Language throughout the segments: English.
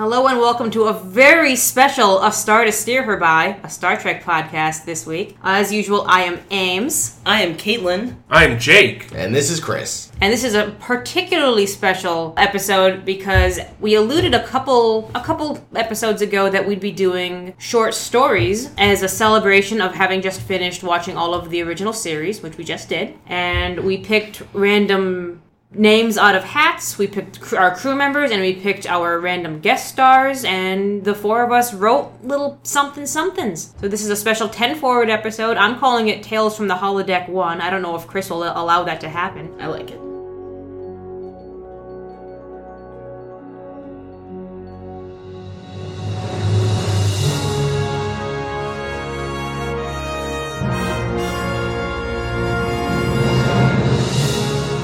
Hello and welcome to a very special A Star to Steer Her By, a Star Trek podcast this week. As usual, I am Ames, I am Caitlin. I'm Jake. And this is Chris. and this is a particularly special episode because we alluded a couple a couple episodes ago that we'd be doing short stories as a celebration of having just finished watching all of the original series, which we just did. And we picked random names out of hats. We picked our crew members and we picked our random guest stars, and the four of us wrote little something somethings. So this is a special 10 forward episode. I'm calling it Tales from the Holodeck 1. I don't know if Chris will allow that to happen. I like it.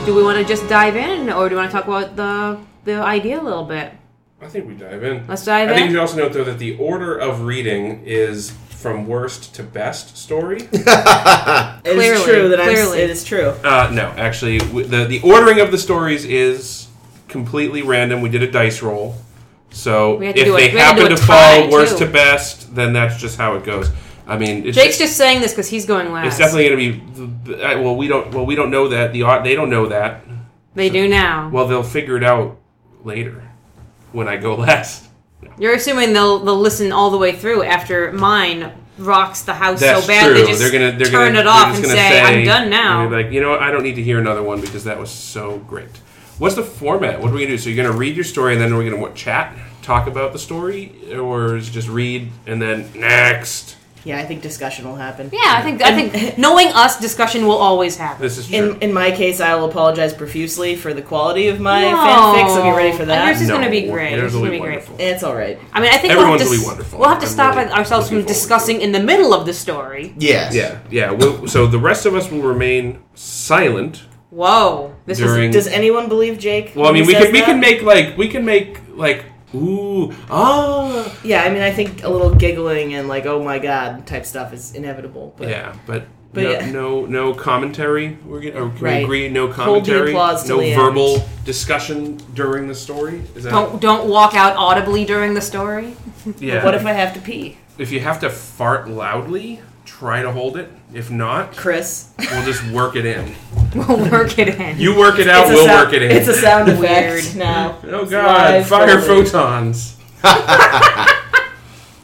Do we want to just dive in, or do we want to talk about the the idea a little bit? I think we dive in. Let's dive in. I think you should also note though that the order of reading is from worst to best story. It is Clearly, true that clearly. I'm. It is true. uh, no, actually, w- the the ordering of the stories is completely random. We did a dice roll, so We had to if do a- they we had to do happen a to fall worst too. to best, then that's just how it goes. I mean, it's Jake's just saying this because he's going last. it's definitely going to be. Well, we don't. Well, we don't know that. The they don't know that. They do now. Well, they'll figure it out later when I go last. You're assuming they'll they'll listen all the way through after mine rocks the house That's so bad true. they just they're gonna they're turn gonna, it off and gonna say, "I'm done now." like, you know what? I don't need to hear another one because that was so great. What's the format? What are we gonna do? So you're gonna read your story and then we're gonna what chat, talk about the story, or is it just read and then next? Yeah, I think discussion will happen. yeah, I think I think knowing us, discussion will always happen. This is true. In in my case, I will apologize profusely for the quality of my No. fanfic. So get ready for that. Yours is No, gonna be great. yours Yours is will gonna be be great. wonderful. It's all right. I mean, I think Everyone's we'll have to, will be wonderful. We'll have to I'm stop really ourselves looking from forward to discussing in the middle of the story. Yes. yeah, yeah. We'll, so the rest of us will remain silent Whoa, this during. Does anyone believe Jake? well, I when he mean, we says can we that? can make like we can make like ooh ah Yeah, I mean, I think a little giggling and like, oh my god, type stuff is inevitable. But Yeah, but, But no, yeah. no no commentary. We're gonna, or can we Right. agree? No commentary. applause no the verbal end. discussion during the story. Is that? Don't don't walk out audibly during the story. yeah. what if I have to pee, if you have to fart loudly, try to hold it. If not, Chris? we'll just work it in. We'll work it in. You work it out. It's a We'll sound- work it in. It's a sound Weird. effect now. oh It's God! live Fire fully. photons.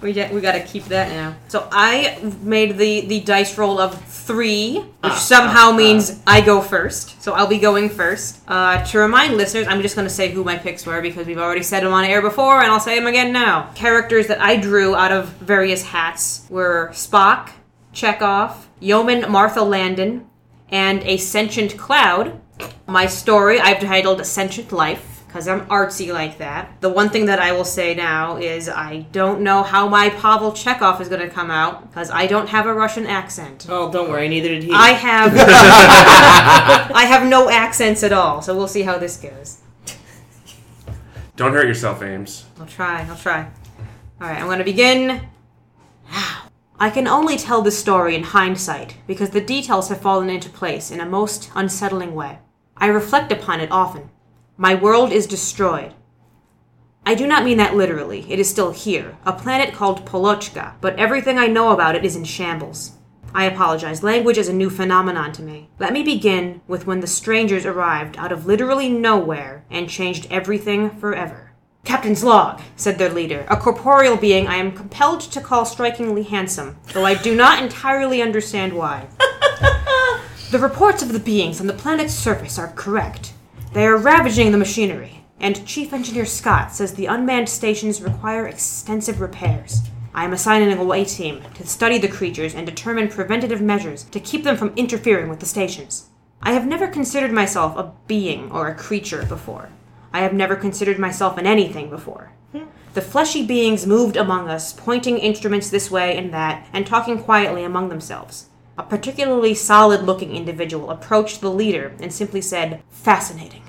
We get, we got to keep that now. So I made the the dice roll of three, which Ah, somehow means I go first. So I'll be going first. Uh, to remind listeners, I'm just going to say who my picks were because we've already said them on air before, and I'll say them again now. Characters that I drew out of various hats were Spock, Chekhov, Yeoman Martha Landon, and a sentient cloud. My story I've titled Sentient Life because I'm artsy like that. The one thing that I will say now is I don't know how my Pavel Chekhov is going to come out because I don't have a Russian accent. Oh, don't worry, neither did he. I have I have no accents at all, so we'll see how this goes. Don't hurt yourself, Ames. I'll try. I'll try. All right, I'm going to begin. now. I can only tell this story in hindsight because the details have fallen into place in a most unsettling way. I reflect upon it often. My world is destroyed. I do not mean that literally. It is still here, a planet called Polochka, but everything I know about it is in shambles. I apologize. Language is a new phenomenon to me. Let me begin with when the strangers arrived out of literally nowhere and changed everything forever. Captain's log, said their leader, a corporeal being I am compelled to call strikingly handsome, though I do not entirely understand why. the reports of the beings on the planet's surface are correct. They are ravaging the machinery, and Chief Engineer Scott says the unmanned stations require extensive repairs. I am assigning a away team to study the creatures and determine preventative measures to keep them from interfering with the stations. I have never considered myself a being or a creature before. I have never considered myself in anything before. The fleshy beings moved among us, pointing instruments this way and that, and talking quietly among themselves. A particularly solid looking individual approached the leader and simply said, Fascinating.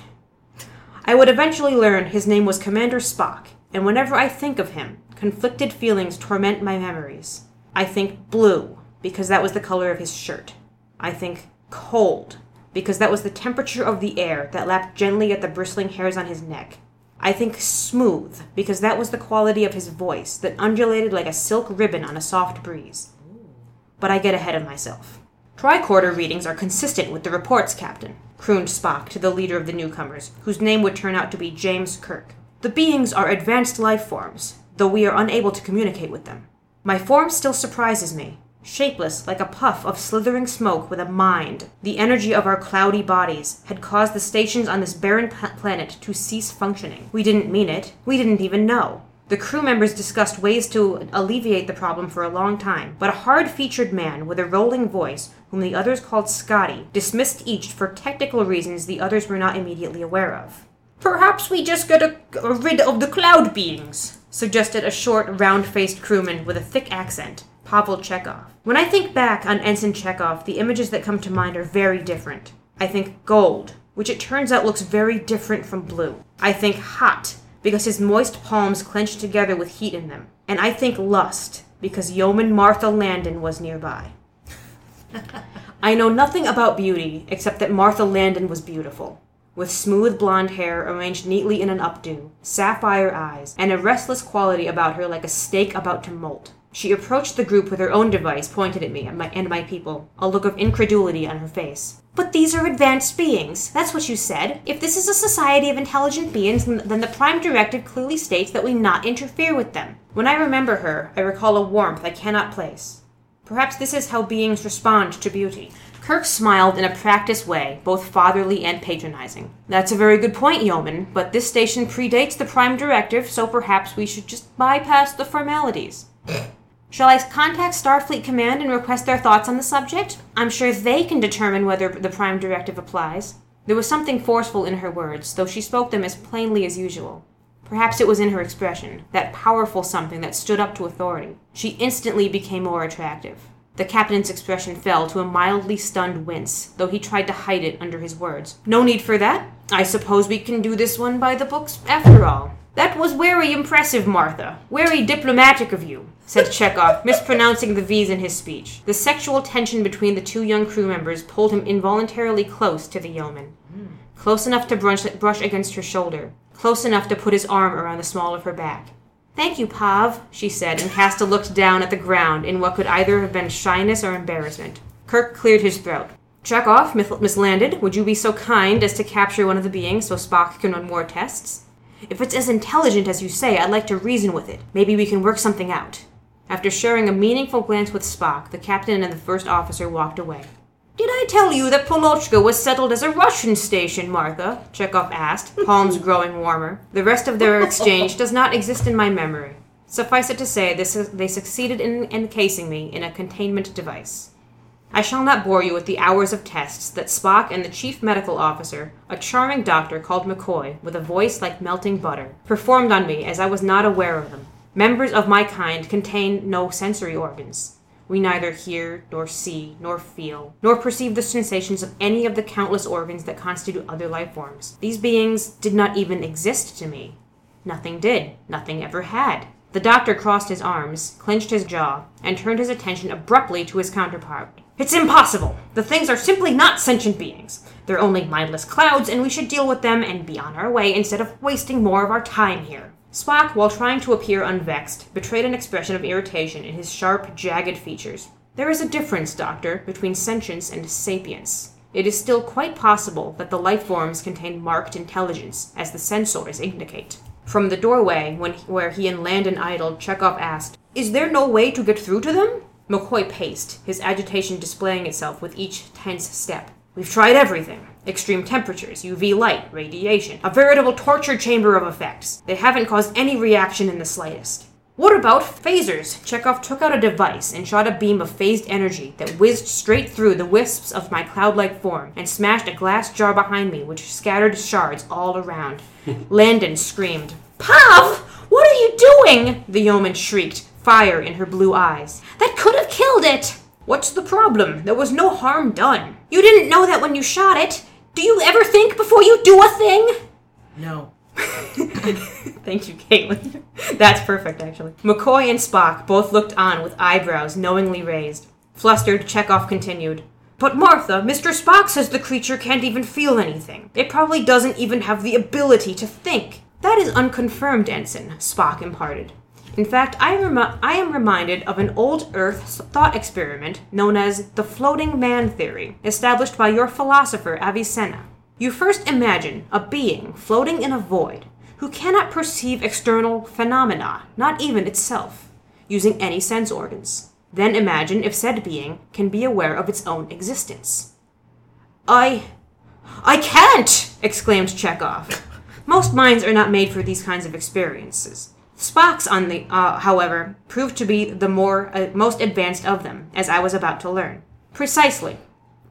I would eventually learn his name was Commander Spock, and whenever I think of him, conflicted feelings torment my memories. I think blue, because that was the color of his shirt. I think cold, because that was the temperature of the air that lapped gently at the bristling hairs on his neck. I think smooth, because that was the quality of his voice that undulated like a silk ribbon on a soft breeze. But I get ahead of myself. Tricorder readings are consistent with the reports, Captain, crooned Spock to the leader of the newcomers, whose name would turn out to be James Kirk. The beings are advanced life forms, though we are unable to communicate with them. My form still surprises me, shapeless like a puff of slithering smoke with a mind. The energy of our cloudy bodies had caused the stations on this barren planet to cease functioning. We didn't mean it. We didn't even know. The crew members discussed ways to alleviate the problem for a long time, but a hard featured man with a rolling voice, whom the others called Scotty, dismissed each for technical reasons the others were not immediately aware of. Perhaps we just get a, a rid of the cloud beings, suggested a short, round faced crewman with a thick accent, Pavel Chekhov. When I think back on Ensign Chekhov, the images that come to mind are very different. I think gold, which it turns out looks very different from blue. I think hot, because his moist palms clenched together with heat in them. And I think lust, because yeoman Martha Landon was nearby. I know nothing about beauty except that Martha Landon was beautiful, with smooth blonde hair arranged neatly in an updo, sapphire eyes, and a restless quality about her like a steak about to molt. She approached the group with her own device pointed at me and my, and my people, a look of incredulity on her face. But these are advanced beings. That's what you said. If this is a society of intelligent beings, then the Prime Directive clearly states that we not interfere with them. When I remember her, I recall a warmth I cannot place. Perhaps this is how beings respond to beauty. Kirk smiled in a practiced way, both fatherly and patronizing. That's a very good point, Yeoman, but this station predates the Prime Directive, so perhaps we should just bypass the formalities. Shall I contact Starfleet Command and request their thoughts on the subject? I'm sure they can determine whether the Prime Directive applies. There was something forceful in her words, though she spoke them as plainly as usual. Perhaps it was in her expression, that powerful something that stood up to authority. She instantly became more attractive. The captain's expression fell to a mildly stunned wince, though he tried to hide it under his words. No need for that. I suppose we can do this one by the books after all. That was very impressive, Martha. Very diplomatic of you, said Chekhov, mispronouncing the V's in his speech. The sexual tension between the two young crew members pulled him involuntarily close to the yeoman. Close enough to brush, brush against her shoulder, close enough to put his arm around the small of her back. Thank you, Pav, she said, and cast a look down at the ground in what could either have been shyness or embarrassment. Kirk cleared his throat. Chekhov, Miss Miss Landon, would you be so kind as to capture one of the beings so Spock can run more tests? If it's as intelligent as you say, I'd like to reason with it. Maybe we can work something out. After sharing a meaningful glance with Spock, the captain and the first officer walked away. Did I tell you that Polochka was settled as a Russian station, Martha? Chekhov asked, palms growing warmer. The rest of their exchange does not exist in my memory. Suffice it to say, this is, they succeeded in encasing me in a containment device. I shall not bore you with the hours of tests that Spock and the chief medical officer, a charming doctor called McCoy, with a voice like melting butter, performed on me as I was not aware of them. Members of my kind contain no sensory organs. We neither hear, nor see, nor feel, nor perceive the sensations of any of the countless organs that constitute other life forms. These beings did not even exist to me. Nothing did. Nothing ever had. The doctor crossed his arms, clenched his jaw, and turned his attention abruptly to his counterpart. It's impossible! The things are simply not sentient beings. They're only mindless clouds, and we should deal with them and be on our way instead of wasting more of our time here. Spock, while trying to appear unvexed, betrayed an expression of irritation in his sharp, jagged features. There is a difference, Doctor, between sentience and sapience. It is still quite possible that the life forms contain marked intelligence, as the sensors indicate. From the doorway, when, where he and Landon idled, Chekhov asked, Is there no way to get through to them? McCoy paced, his agitation displaying itself with each tense step. We've tried everything extreme temperatures, UV light, radiation, a veritable torture chamber of effects. They haven't caused any reaction in the slightest. What about phasers? Chekhov took out a device and shot a beam of phased energy that whizzed straight through the wisps of my cloud like form and smashed a glass jar behind me, which scattered shards all around. Landon screamed, Pav! What are you doing? The yeoman shrieked, fire in her blue eyes. That could have killed it! What's the problem? There was no harm done. You didn't know that when you shot it. Do you ever think before you do a thing? No. Thank you, Caitlin. That's perfect, actually. McCoy and Spock both looked on with eyebrows knowingly raised. Flustered, Chekhov continued. But Martha, Mr. Spock says the creature can't even feel anything. It probably doesn't even have the ability to think. That is unconfirmed, Ensign, Spock imparted. In fact, I, remi- I am reminded of an old Earth thought experiment known as the floating man theory, established by your philosopher Avicenna. You first imagine a being floating in a void who cannot perceive external phenomena, not even itself, using any sense organs. Then imagine if said being can be aware of its own existence. I. I can't! exclaimed Chekhov. Most minds are not made for these kinds of experiences. Spock's, on the, uh, however, proved to be the more uh, most advanced of them, as I was about to learn. Precisely.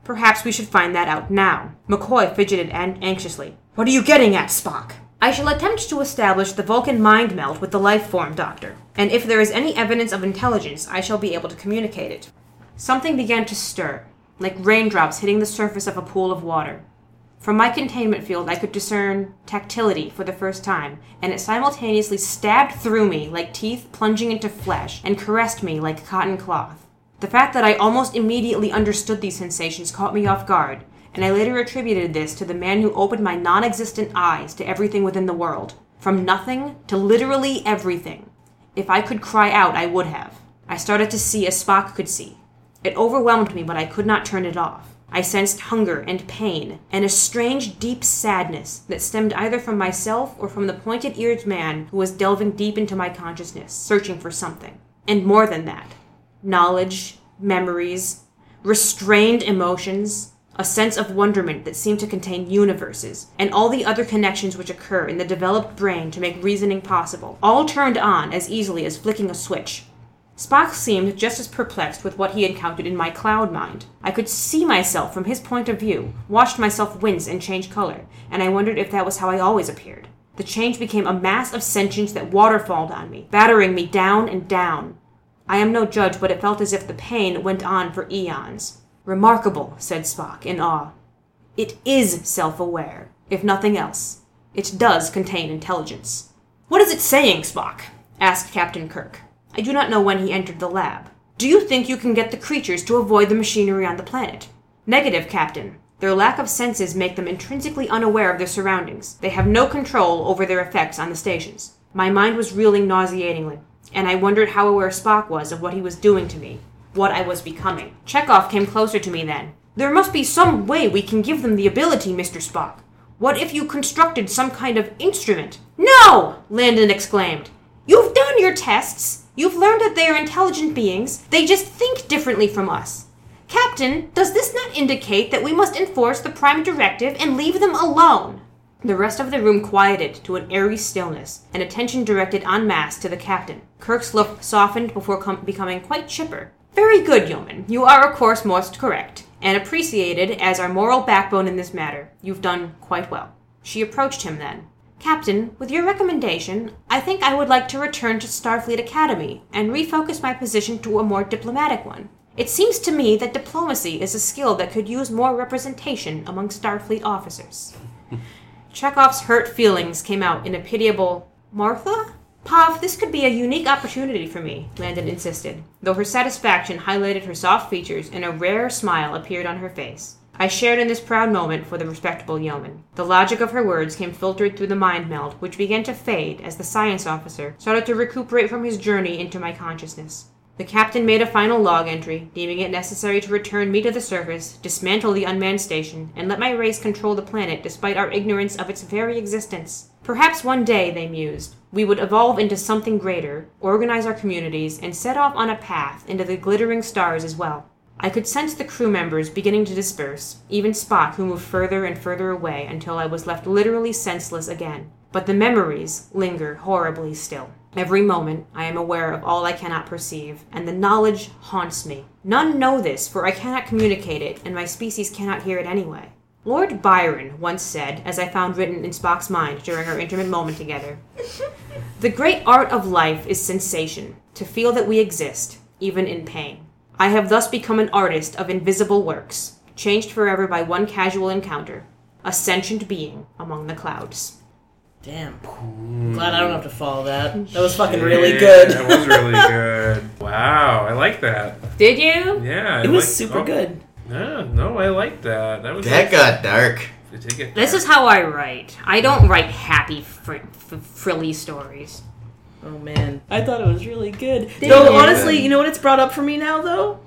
Perhaps we should find that out now. McCoy fidgeted an- anxiously. What are you getting at, Spock? I shall attempt to establish the Vulcan mind meld with the life form, Doctor, and if there is any evidence of intelligence, I shall be able to communicate it. Something began to stir, like raindrops hitting the surface of a pool of water. From my containment field, I could discern tactility for the first time, and it simultaneously stabbed through me like teeth plunging into flesh and caressed me like cotton cloth. The fact that I almost immediately understood these sensations caught me off guard, and I later attributed this to the man who opened my non existent eyes to everything within the world. From nothing to literally everything. If I could cry out, I would have. I started to see as Spock could see. It overwhelmed me, but I could not turn it off. I sensed hunger and pain, and a strange, deep sadness that stemmed either from myself or from the pointed eared man who was delving deep into my consciousness, searching for something. And more than that knowledge, memories, restrained emotions, a sense of wonderment that seemed to contain universes, and all the other connections which occur in the developed brain to make reasoning possible, all turned on as easily as flicking a switch. Spock seemed just as perplexed with what he encountered in my cloud mind. I could see myself from his point of view, watched myself wince and change color, and I wondered if that was how I always appeared. The change became a mass of sentience that waterfalled on me, battering me down and down. I am no judge, but it felt as if the pain went on for eons. Remarkable, said Spock in awe. It is self aware, if nothing else. It does contain intelligence. What is it saying, Spock? asked Captain Kirk. I do not know when he entered the lab. Do you think you can get the creatures to avoid the machinery on the planet? Negative, Captain. Their lack of senses make them intrinsically unaware of their surroundings. They have no control over their effects on the stations. My mind was reeling nauseatingly, and I wondered how aware Spock was of what he was doing to me, what I was becoming. Chekhov came closer to me then. There must be some way we can give them the ability, Mr. Spock. What if you constructed some kind of instrument? No! Landon exclaimed. You've done your tests. You've learned that they are intelligent beings. They just think differently from us. Captain, does this not indicate that we must enforce the Prime Directive and leave them alone? The rest of the room quieted to an airy stillness, and attention directed en masse to the captain. Kirk's look softened before com- becoming quite chipper. Very good, yeoman. You are, of course, most correct, and appreciated as our moral backbone in this matter. You've done quite well. She approached him then. Captain, with your recommendation, I think I would like to return to Starfleet Academy and refocus my position to a more diplomatic one. It seems to me that diplomacy is a skill that could use more representation among Starfleet officers. Chekhov's hurt feelings came out in a pitiable Martha? Pav, this could be a unique opportunity for me, Landon insisted, though her satisfaction highlighted her soft features and a rare smile appeared on her face. I shared in this proud moment for the respectable yeoman. The logic of her words came filtered through the mind meld, which began to fade as the science officer started to recuperate from his journey into my consciousness. The captain made a final log entry, deeming it necessary to return me to the surface, dismantle the unmanned station, and let my race control the planet despite our ignorance of its very existence. Perhaps one day, they mused, we would evolve into something greater, organize our communities, and set off on a path into the glittering stars as well. I could sense the crew members beginning to disperse, even Spock, who moved further and further away until I was left literally senseless again. But the memories linger horribly still. Every moment I am aware of all I cannot perceive, and the knowledge haunts me. None know this, for I cannot communicate it, and my species cannot hear it anyway. Lord Byron once said, as I found written in Spock's mind during our intimate moment together The great art of life is sensation, to feel that we exist, even in pain. I have thus become an artist of invisible works, changed forever by one casual encounter, a sentient being among the clouds. Damn. Glad I don't have to follow that. That was fucking Yeah, really good. that was really good. Wow, I like that. Did you? Yeah, I It was like- super oh, good. Yeah, no, I like that. That was That got dark. I take it. This is how I write. I don't write happy, fr- f- frilly stories. Oh man, I thought it was really good. Did Though you? honestly, you know what it's brought up for me now though?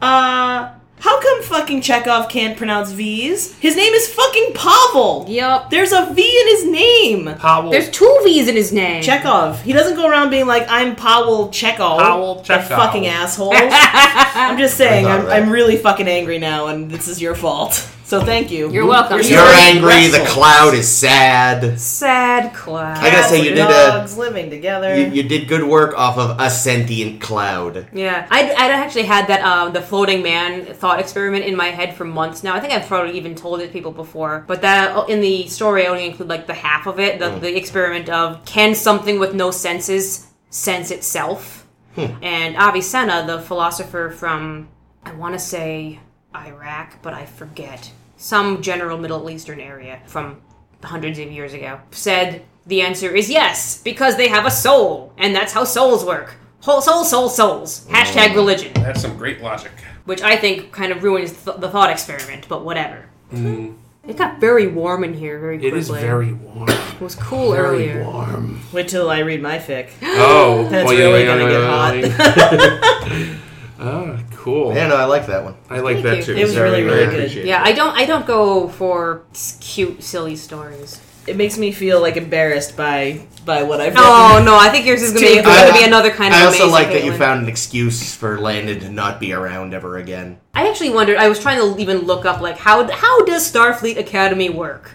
Uh how come fucking Chekhov can't pronounce V's? His name is fucking Pavel. Yup. There's a V in his name. Powell. There's two V's in his name. Chekhov. He doesn't go around being like, I'm Pavel Chekhov. Powell You Chekhov. fucking asshole. I'm just saying, I thought I'm, that. I'm really fucking angry now, and this is your fault. So thank you. You're welcome. You're You're very angry. The cloud is sad. Sad cloud. I gotta say, you and did a- dogs living together. You, you did good work off of a sentient cloud. Yeah, I'd, I'd actually had that um, the floating man thought experiment in my head for months now. I think I've probably even told it to people before, but that uh, in the story I only include like the half of it, the, hmm. the experiment of can something with no senses sense itself? Hmm. And Avicenna, the philosopher from I want to say Iraq, but I forget some general Middle Eastern area from hundreds of years ago, said the answer is yes because they have a soul, and that's how souls work. Whole soul, soul, souls. Hashtag religion, That's some great logic. which I think kind of ruins th- the thought experiment, but whatever. It got very warm in here very It quickly. is very warm. It was cool earlier. Very earlier. warm. Wait till I read my fic. Oh, That's oh, yeah, really yeah, gonna yeah, get yeah, yeah. Ah, cool. Yeah, no, I like that one. I like Thank that you. too. It was Very, really, very really good. appreciated. Yeah, I don't. I don't go for s- cute, silly stories. It makes me feel like embarrassed by by what I've oh, written. Oh no, I think yours is gonna be, Too gonna be another kind of. I also amazing like that you Caitlin. found an excuse for Landon to not be around ever again. I actually wondered. I was trying to even look up like how how does Starfleet Academy work.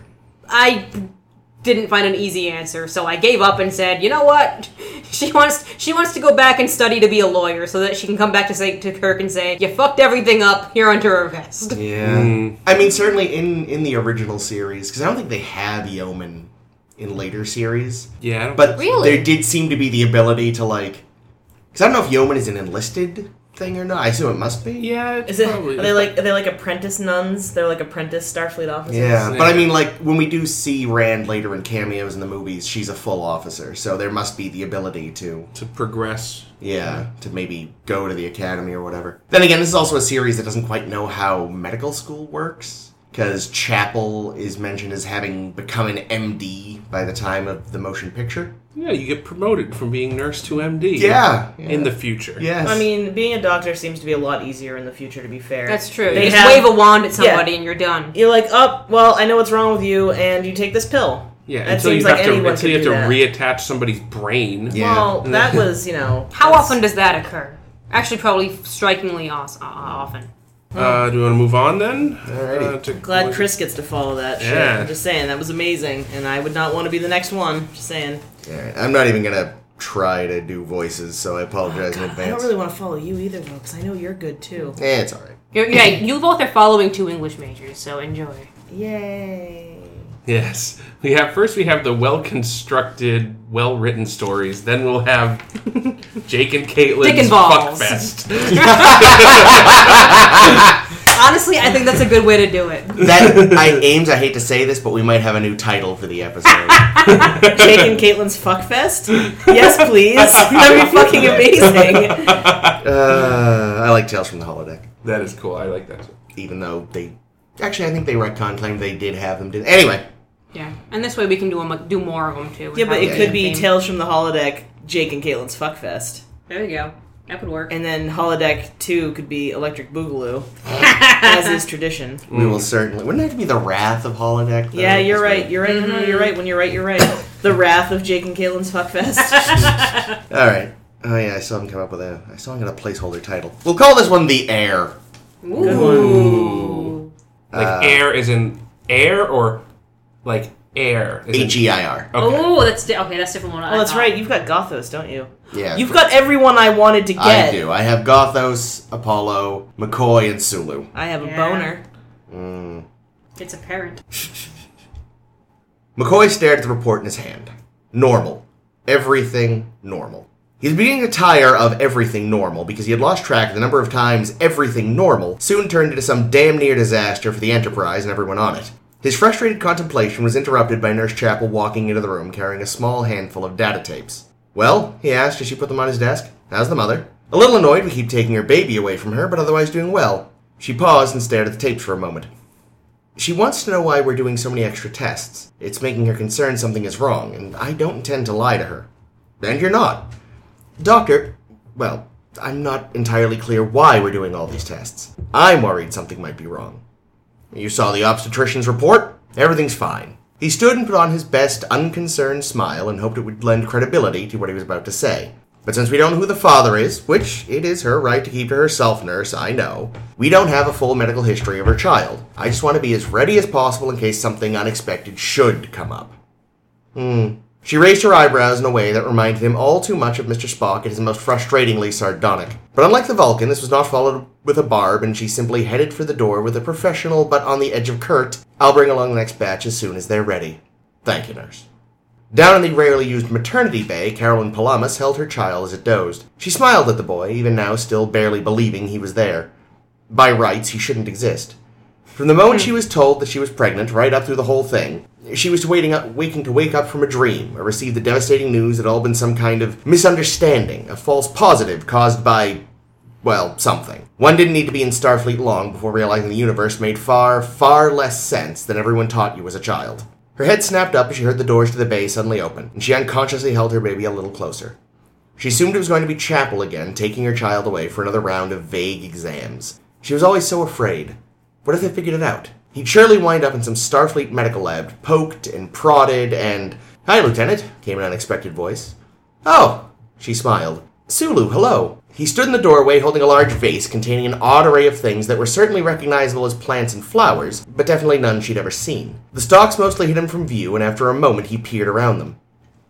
I didn't find an easy answer, so I gave up and said, you know what? She wants she wants to go back and study to be a lawyer so that she can come back to say to Kirk and say, you fucked everything up. You're under arrest. Yeah. Mm. I mean, certainly in in the original series, because I don't think they have yeoman in later series, Yeah, but Really? there did seem to be the ability to like. Because I don't know if yeoman is an enlisted thing or not. I assume it must be. yeah, it's Is it? probably. Are they like? Are they like apprentice nuns? They're like apprentice Starfleet officers. Yeah, Yeah. but I mean, like when we do see Rand later in cameos in the movies, she's a full officer, so there must be the ability to, to progress? yeah, to maybe go to the academy or whatever. Then again, this is also a series that doesn't quite know how medical school works, because Chapel is mentioned as having become an MD by the time of the motion picture. Yeah, you get promoted from being nurse to MD. Yeah, in the future. yes. I mean, being a doctor seems to be a lot easier in the future. To be fair, That's true. They you just have- wave a wand at somebody and you're done. You're like, oh, well, I know what's wrong with you, and you take this pill. Yeah, That until seems you like have to anyone until you could have to that. reattach somebody's brain. Yeah. Well, that was, you know. How often does that occur? Actually, probably strikingly os- uh, often. Uh, do you want to move on then? Alrighty. Uh, to Glad Chris gets to follow that shit. Yeah. I'm just saying that was amazing, and I would not want to be the next one. Just saying. Alright, I'm not even gonna try to do voices, so I apologize in advance. I don't advance. really want to follow you either, though, because I know you're good too. Eh, it's alright. You're, yeah, you both are following two English majors, so enjoy. Yay! Yes, we have first. We have the well-constructed, well-written stories. Then we'll have Jake and Caitlin's Dick and fuck balls. fest. Honestly, I think that's a good way to do it. That I Ames, I hate to say this, but we might have a new title for the episode. Jake and Caitlin's fuckfest? Yes, please. That'd be fucking amazing. uh, I like Tales from the Holodeck, That is cool. I like that. Too. even though they actually I think they retcon claimed they did have them. Did anyway? Yeah, and this way we can do 'em- do more of them too. Yeah, but it Yeah, could yeah. be Tales from the Holodeck, Jake and Caitlin's fuckfest. There you go. That could work. And then Holodeck 2 could be Electric Boogaloo, as is tradition. We will certainly. Wouldn't it have to be the Wrath of Holodeck? though? Yeah, you're right. You're right. No, no, you're right. When you're right, you're right. The wrath of Jake and Caitlin's fuckfest. All right. Oh yeah, I saw him come up with a. I saw him get a placeholder title. We'll call this one the Heir. Good one. Like Uh, air is in air or like air. is in- H E I R. Oh, that's di- okay. That's different one. Oh, that's right. You've got Gothos, don't you? Yeah. You've got everyone I wanted to get. I do. I have Gothos, Apollo, McCoy, and Sulu. I have a boner. Mm. It's apparent. McCoy stared at the report in his hand. Normal. Everything normal. He was beginning to tire of everything normal because he had lost track of the number of times everything normal soon turned into some damn near disaster for the Enterprise and everyone on it. His frustrated contemplation was interrupted by Nurse Chapel walking into the room carrying a small handful of data tapes. Well, he asked as she put them on his desk, how's the mother? A little annoyed we keep taking her baby away from her, but otherwise doing well. She paused and stared at the tapes for a moment. She wants to know why we're doing so many extra tests. It's making her concerned something is wrong, and I don't intend to lie to her. And you're not. Doctor, well, I'm not entirely clear why we're doing all these tests. I'm worried something might be wrong. You saw the obstetrician's report? Everything's fine. He stood and put on his best unconcerned smile and hoped it would lend credibility to what he was about to say. But since we don't know who the father is, which it is her right to keep to herself, nurse, I know, we don't have a full medical history of her child. I just want to be as ready as possible in case something unexpected should come up. Hmm. She raised her eyebrows in a way that reminded him all too much of Mr. Spock at his most frustratingly sardonic. But unlike the Vulcan, this was not followed with a barb, and she simply headed for the door with a professional but on the edge of curt, I'll bring along the next batch as soon as they're ready. Thank you, nurse. Down in the rarely used maternity bay, Carolyn Palamas held her child as it dozed. She smiled at the boy, even now still barely believing he was there. By rights, he shouldn't exist. From the moment she was told that she was pregnant, right up through the whole thing, she was waiting up, waking to wake up from a dream, or receive the devastating news that it all been some kind of misunderstanding, a false positive caused by, well, something. One didn't need to be in Starfleet long before realizing the universe made far, far less sense than everyone taught you as a child. Her head snapped up as she heard the doors to the bay suddenly open, and she unconsciously held her baby a little closer. She assumed it was going to be Chapel again, taking her child away for another round of vague exams. She was always so afraid. What if they figured it out? He'd surely wind up in some Starfleet medical lab, poked and prodded and. Hi, Lieutenant, came an unexpected voice. Oh, she smiled. Sulu, hello. He stood in the doorway holding a large vase containing an odd array of things that were certainly recognizable as plants and flowers, but definitely none she'd ever seen. The stalks mostly hid him from view, and after a moment he peered around them.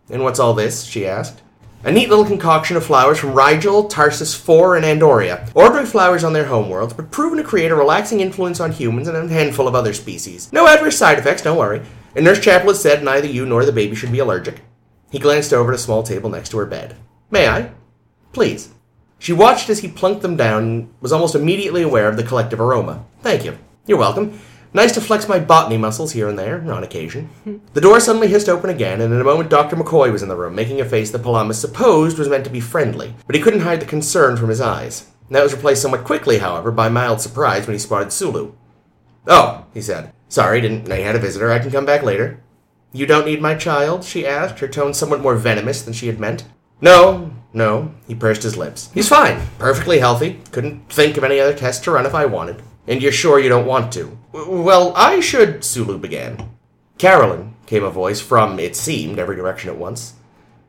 And what's all this? she asked. A neat little concoction of flowers from Rigel, Tarsus IV, and Andoria. Ordinary flowers on their homeworlds, but proven to create a relaxing influence on humans and a handful of other species. No adverse side effects, don't worry. And Nurse Chapel has said neither you nor the baby should be allergic. He glanced over at a small table next to her bed. May I? Please. She watched as he plunked them down and was almost immediately aware of the collective aroma. Thank you. You're welcome. Nice to flex my botany muscles here and there, on occasion. the door suddenly hissed open again, and in a moment Dr. McCoy was in the room, making a face that Palamas supposed was meant to be friendly, but he couldn't hide the concern from his eyes. That was replaced somewhat quickly, however, by mild surprise when he spotted Sulu. Oh, he said. Sorry, didn't know you had a visitor. I can come back later. You don't need my child? she asked, her tone somewhat more venomous than she had meant. No, no, he pursed his lips. He's fine, perfectly healthy. Couldn't think of any other tests to run if I wanted. And you're sure you don't want to? Well, I should, Sulu began. Carolyn, came a voice from, it seemed, every direction at once.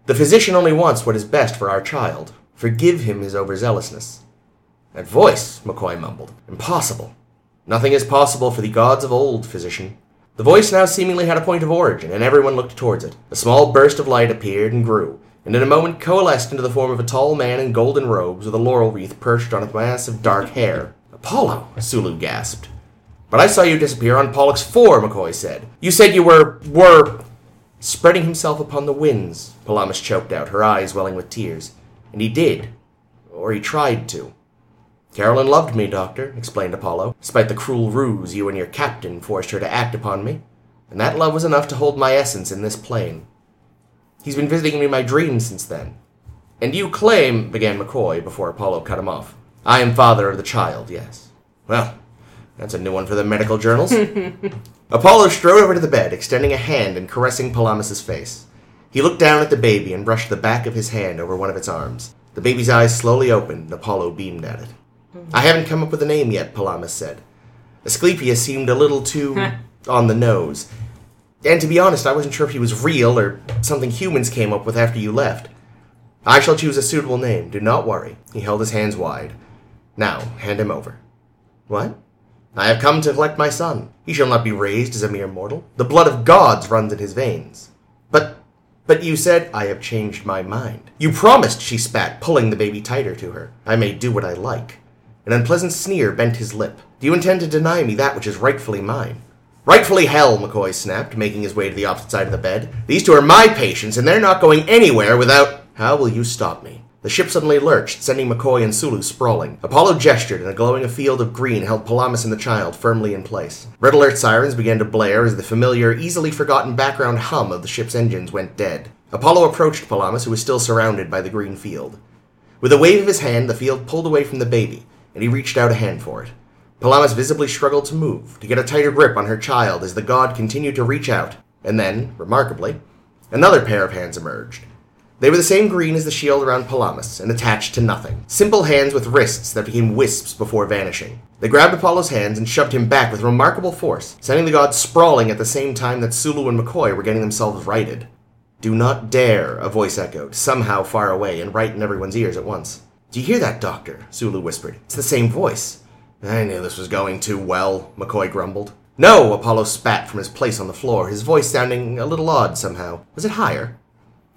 The physician only wants what is best for our child. Forgive him his overzealousness. That voice, McCoy mumbled. Impossible. Nothing is possible for the gods of old, physician. The voice now seemingly had a point of origin, and everyone looked towards it. A small burst of light appeared and grew, and in a moment coalesced into the form of a tall man in golden robes with a laurel wreath perched on a mass of dark hair. Apollo, Sulu gasped. But I saw you disappear on Pollux 4, McCoy said. You said you were. were. Spreading himself upon the winds, Palamas choked out, her eyes welling with tears. And he did. Or he tried to. Carolyn loved me, Doctor, explained Apollo, despite the cruel ruse you and your captain forced her to act upon me. And that love was enough to hold my essence in this plane. He's been visiting me in my dreams since then. And you claim, began McCoy before Apollo cut him off. I am father of the child, yes. Well, that's a new one for the medical journals. Apollo strode over to the bed, extending a hand and caressing Palamas's face. He looked down at the baby and brushed the back of his hand over one of its arms. The baby's eyes slowly opened, and Apollo beamed at it. Mm-hmm. I haven't come up with a name yet, Palamas said. Asclepius seemed a little too on the nose. And to be honest, I wasn't sure if he was real or something humans came up with after you left. I shall choose a suitable name, do not worry. He held his hands wide. Now, hand him over. What? I have come to collect my son. He shall not be raised as a mere mortal. The blood of gods runs in his veins. But, but you said, I have changed my mind. You promised, she spat, pulling the baby tighter to her. I may do what I like. An unpleasant sneer bent his lip. Do you intend to deny me that which is rightfully mine? Rightfully hell, McCoy snapped, making his way to the opposite side of the bed. These two are my patients, and they're not going anywhere without. How will you stop me? The ship suddenly lurched, sending McCoy and Sulu sprawling. Apollo gestured, and a glowing field of green held Palamas and the child firmly in place. Red alert sirens began to blare as the familiar, easily forgotten background hum of the ship's engines went dead. Apollo approached Palamas, who was still surrounded by the green field. With a wave of his hand, the field pulled away from the baby, and he reached out a hand for it. Palamas visibly struggled to move, to get a tighter grip on her child as the god continued to reach out. And then, remarkably, another pair of hands emerged. They were the same green as the shield around Palamas and attached to nothing. Simple hands with wrists that became wisps before vanishing. They grabbed Apollo's hands and shoved him back with remarkable force, sending the god sprawling at the same time that Sulu and McCoy were getting themselves righted. Do not dare, a voice echoed, somehow far away and right in everyone's ears at once. Do you hear that, Doctor? Sulu whispered. It's the same voice. I knew this was going too well, McCoy grumbled. No, Apollo spat from his place on the floor, his voice sounding a little odd somehow. Was it higher?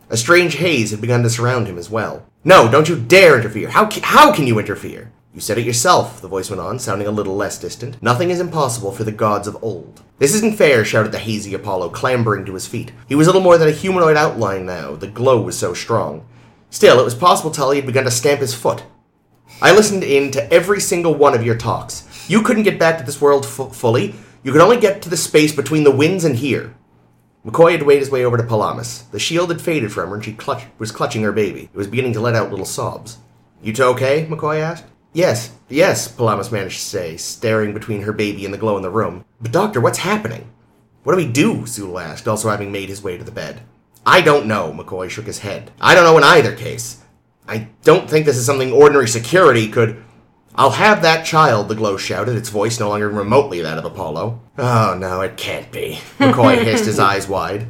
A strange haze had begun to surround him as well. No, don't you dare interfere. How, ca- how can you interfere? You said it yourself, the voice went on, sounding a little less distant. Nothing is impossible for the gods of old. This isn't fair, shouted the hazy Apollo, clambering to his feet. He was little more than a humanoid outline now, the glow was so strong. Still, it was possible Tully had begun to stamp his foot. I listened in to every single one of your talks. You couldn't get back to this world fu- fully. You could only get to the space between the winds and here. McCoy had made his way over to Palamas. The shield had faded from her, and she clutch- was clutching her baby. It was beginning to let out little sobs. You two okay? McCoy asked. Yes, yes, Palamas managed to say, staring between her baby and the glow in the room. But, Doctor, what's happening? What do we do? Sulu asked, also having made his way to the bed. I don't know, McCoy shook his head. I don't know in either case. I don't think this is something ordinary security could. I'll have that child, the glow shouted, its voice no longer remotely that of Apollo. Oh, no, it can't be. McCoy hissed, his eyes wide.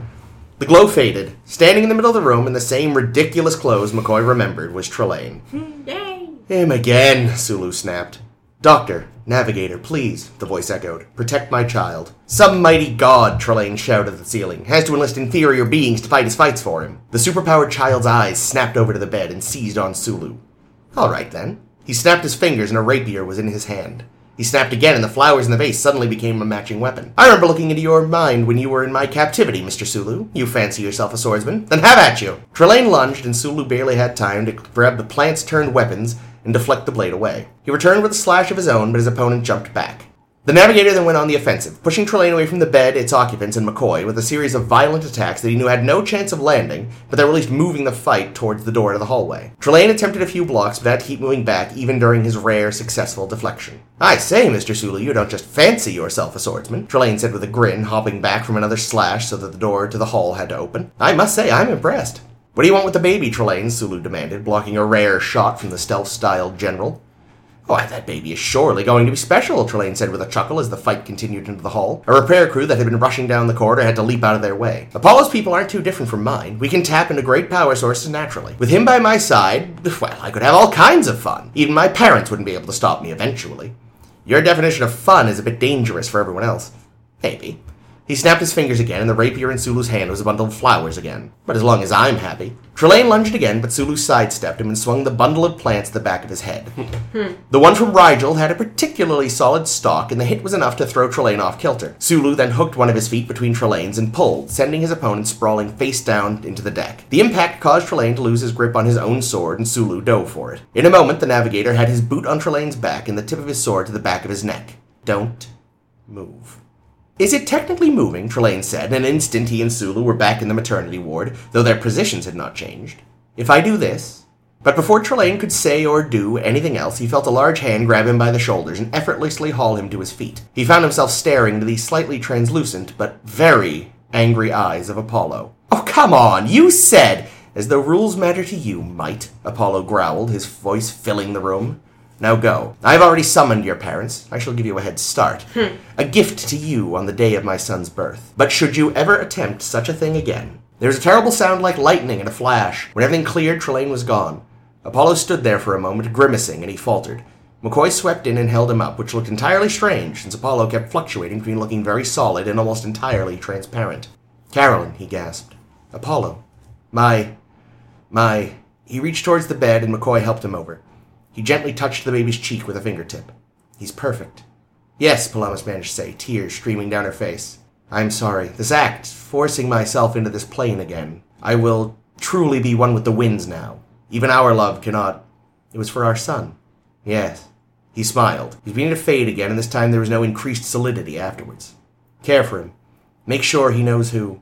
The glow faded. Standing in the middle of the room in the same ridiculous clothes McCoy remembered was Trelane. Hmm, him again, Sulu snapped. Doctor, navigator, please, the voice echoed. Protect my child. Some mighty god, Trelane shouted at the ceiling, has to enlist inferior beings to fight his fights for him. The superpowered child's eyes snapped over to the bed and seized on Sulu. All right then. He snapped his fingers and a rapier was in his hand. He snapped again and the flowers in the vase suddenly became a matching weapon. I remember looking into your mind when you were in my captivity, Mr. Sulu. You fancy yourself a swordsman? Then have at you! Trelane lunged and Sulu barely had time to grab the plants turned weapons and deflect the blade away. He returned with a slash of his own, but his opponent jumped back. The navigator then went on the offensive, pushing Trelane away from the bed, its occupants, and McCoy with a series of violent attacks that he knew had no chance of landing, but that were at least moving the fight towards the door to the hallway. Trelane attempted a few blocks, but had to keep moving back even during his rare, successful deflection. I say, Mr. Sulu, you don't just fancy yourself a swordsman, Trelane said with a grin, hopping back from another slash so that the door to the hall had to open. I must say, I'm impressed. What do you want with the baby, Trelane? Sulu demanded, blocking a rare shot from the stealth-styled general. Why, that baby is surely going to be special, Trelane said with a chuckle as the fight continued into the hall. A repair crew that had been rushing down the corridor had to leap out of their way. Apollo's people aren't too different from mine. We can tap into great power sources naturally. With him by my side, well, I could have all kinds of fun. Even my parents wouldn't be able to stop me eventually. Your definition of fun is a bit dangerous for everyone else. Maybe. He snapped his fingers again, and the rapier in Sulu's hand was a bundle of flowers again. But as long as I'm happy. Trelane lunged again, but Sulu sidestepped him and swung the bundle of plants at the back of his head. Hmm. Hmm. the one from Rigel had a particularly solid stalk, and the hit was enough to throw Trelane off kilter. Sulu then hooked one of his feet between Trelane's and pulled, sending his opponent sprawling face down into the deck. The impact caused Trelane to lose his grip on his own sword, and Sulu dove for it. In a moment, the navigator had his boot on Trelane's back and the tip of his sword to the back of his neck. Don't move. Is it technically moving? Trelane said. In an instant, he and Sulu were back in the maternity ward, though their positions had not changed. If I do this. But before Trelane could say or do anything else, he felt a large hand grab him by the shoulders and effortlessly haul him to his feet. He found himself staring into the slightly translucent but very angry eyes of Apollo. Oh, come on! You said! As though rules matter to you, mite, Apollo growled, his voice filling the room. Now go. I have already summoned your parents. I shall give you a head start. Hmm. A gift to you on the day of my son's birth. But should you ever attempt such a thing again? There was a terrible sound like lightning and a flash. When everything cleared, Trelane was gone. Apollo stood there for a moment, grimacing, and he faltered. McCoy swept in and held him up, which looked entirely strange, since Apollo kept fluctuating between looking very solid and almost entirely transparent. Carolyn, he gasped. Apollo. My. My. He reached towards the bed, and McCoy helped him over. He gently touched the baby's cheek with a fingertip. He's perfect. Yes, Palamas managed to say, tears streaming down her face. I'm sorry. This act, forcing myself into this plane again. I will truly be one with the winds now. Even our love cannot. It was for our son. Yes. He smiled. He was beginning to fade again, and this time there was no increased solidity afterwards. Care for him. Make sure he knows who.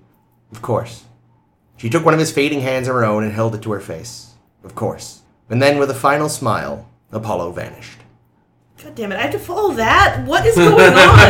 Of course. She took one of his fading hands in her own and held it to her face. Of course. And then, with a final smile, Apollo vanished. God damn it! I have to follow that. What is going on?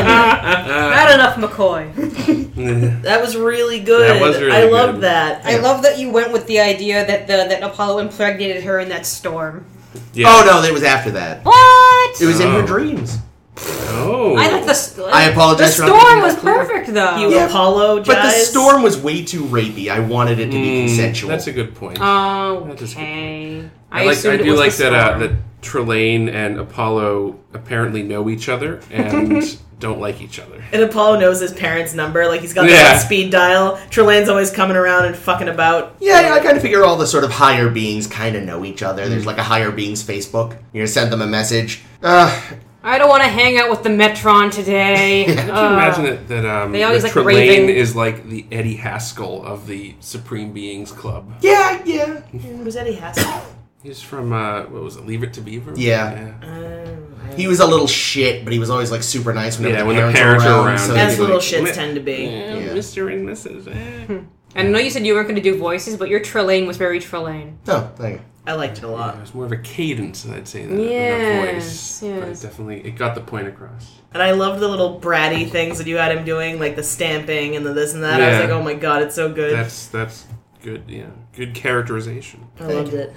Not enough McCoy. that was really good. That was really I loved good. that. I love that you went with the idea that the that Apollo impregnated her in that storm. Yeah. Oh no, it was after that. What? It was in Oh. her dreams. Oh. I like the. st- I apologize The for not storm was clear. perfect though. You Yeah, apologize. But the storm was way too rapey. I wanted it to be Mm, consensual. That's a good point. Oh, That is a good okay. I, like. I it do was like the that. Uh, storm. that Trelane and Apollo apparently know each other and don't like each other. And Apollo knows his parents' number. Like he's got Yeah. that on speed dial. Trelane's always coming around and fucking about. Yeah, yeah, I kind of figure all the sort of higher beings kind of know each other. There's like a higher beings Facebook. You're gonna send them a message. Uh, I don't want to hang out with the Metron today. Could you Uh, imagine that, that um, they always that like Trelane raving. is like the Eddie Haskell of the Supreme Beings Club. yeah, yeah. Who's Eddie Haskell? He's from uh, what was it? Leave It to Beaver. Yeah. Um, I- He was a little shit, but he was always like super nice whenever Yeah, the when the parents, parents were around. around. so As they little like- shits tend to be. Yeah, Yeah. Mr. and Mrs. Eh. And I know you said you weren't going to do voices, but your Trelane was very Trelane. Oh, thank you. I liked it a Yeah, lot. it was more of a cadence, I'd say, than, Yes, a voice. But it definitely, it got the point across. And I loved the little bratty things that you had him doing, like the stamping and the this and that. I was like, oh my god, it's so good. That's that's good. Yeah, good characterization. I Thank loved you. it.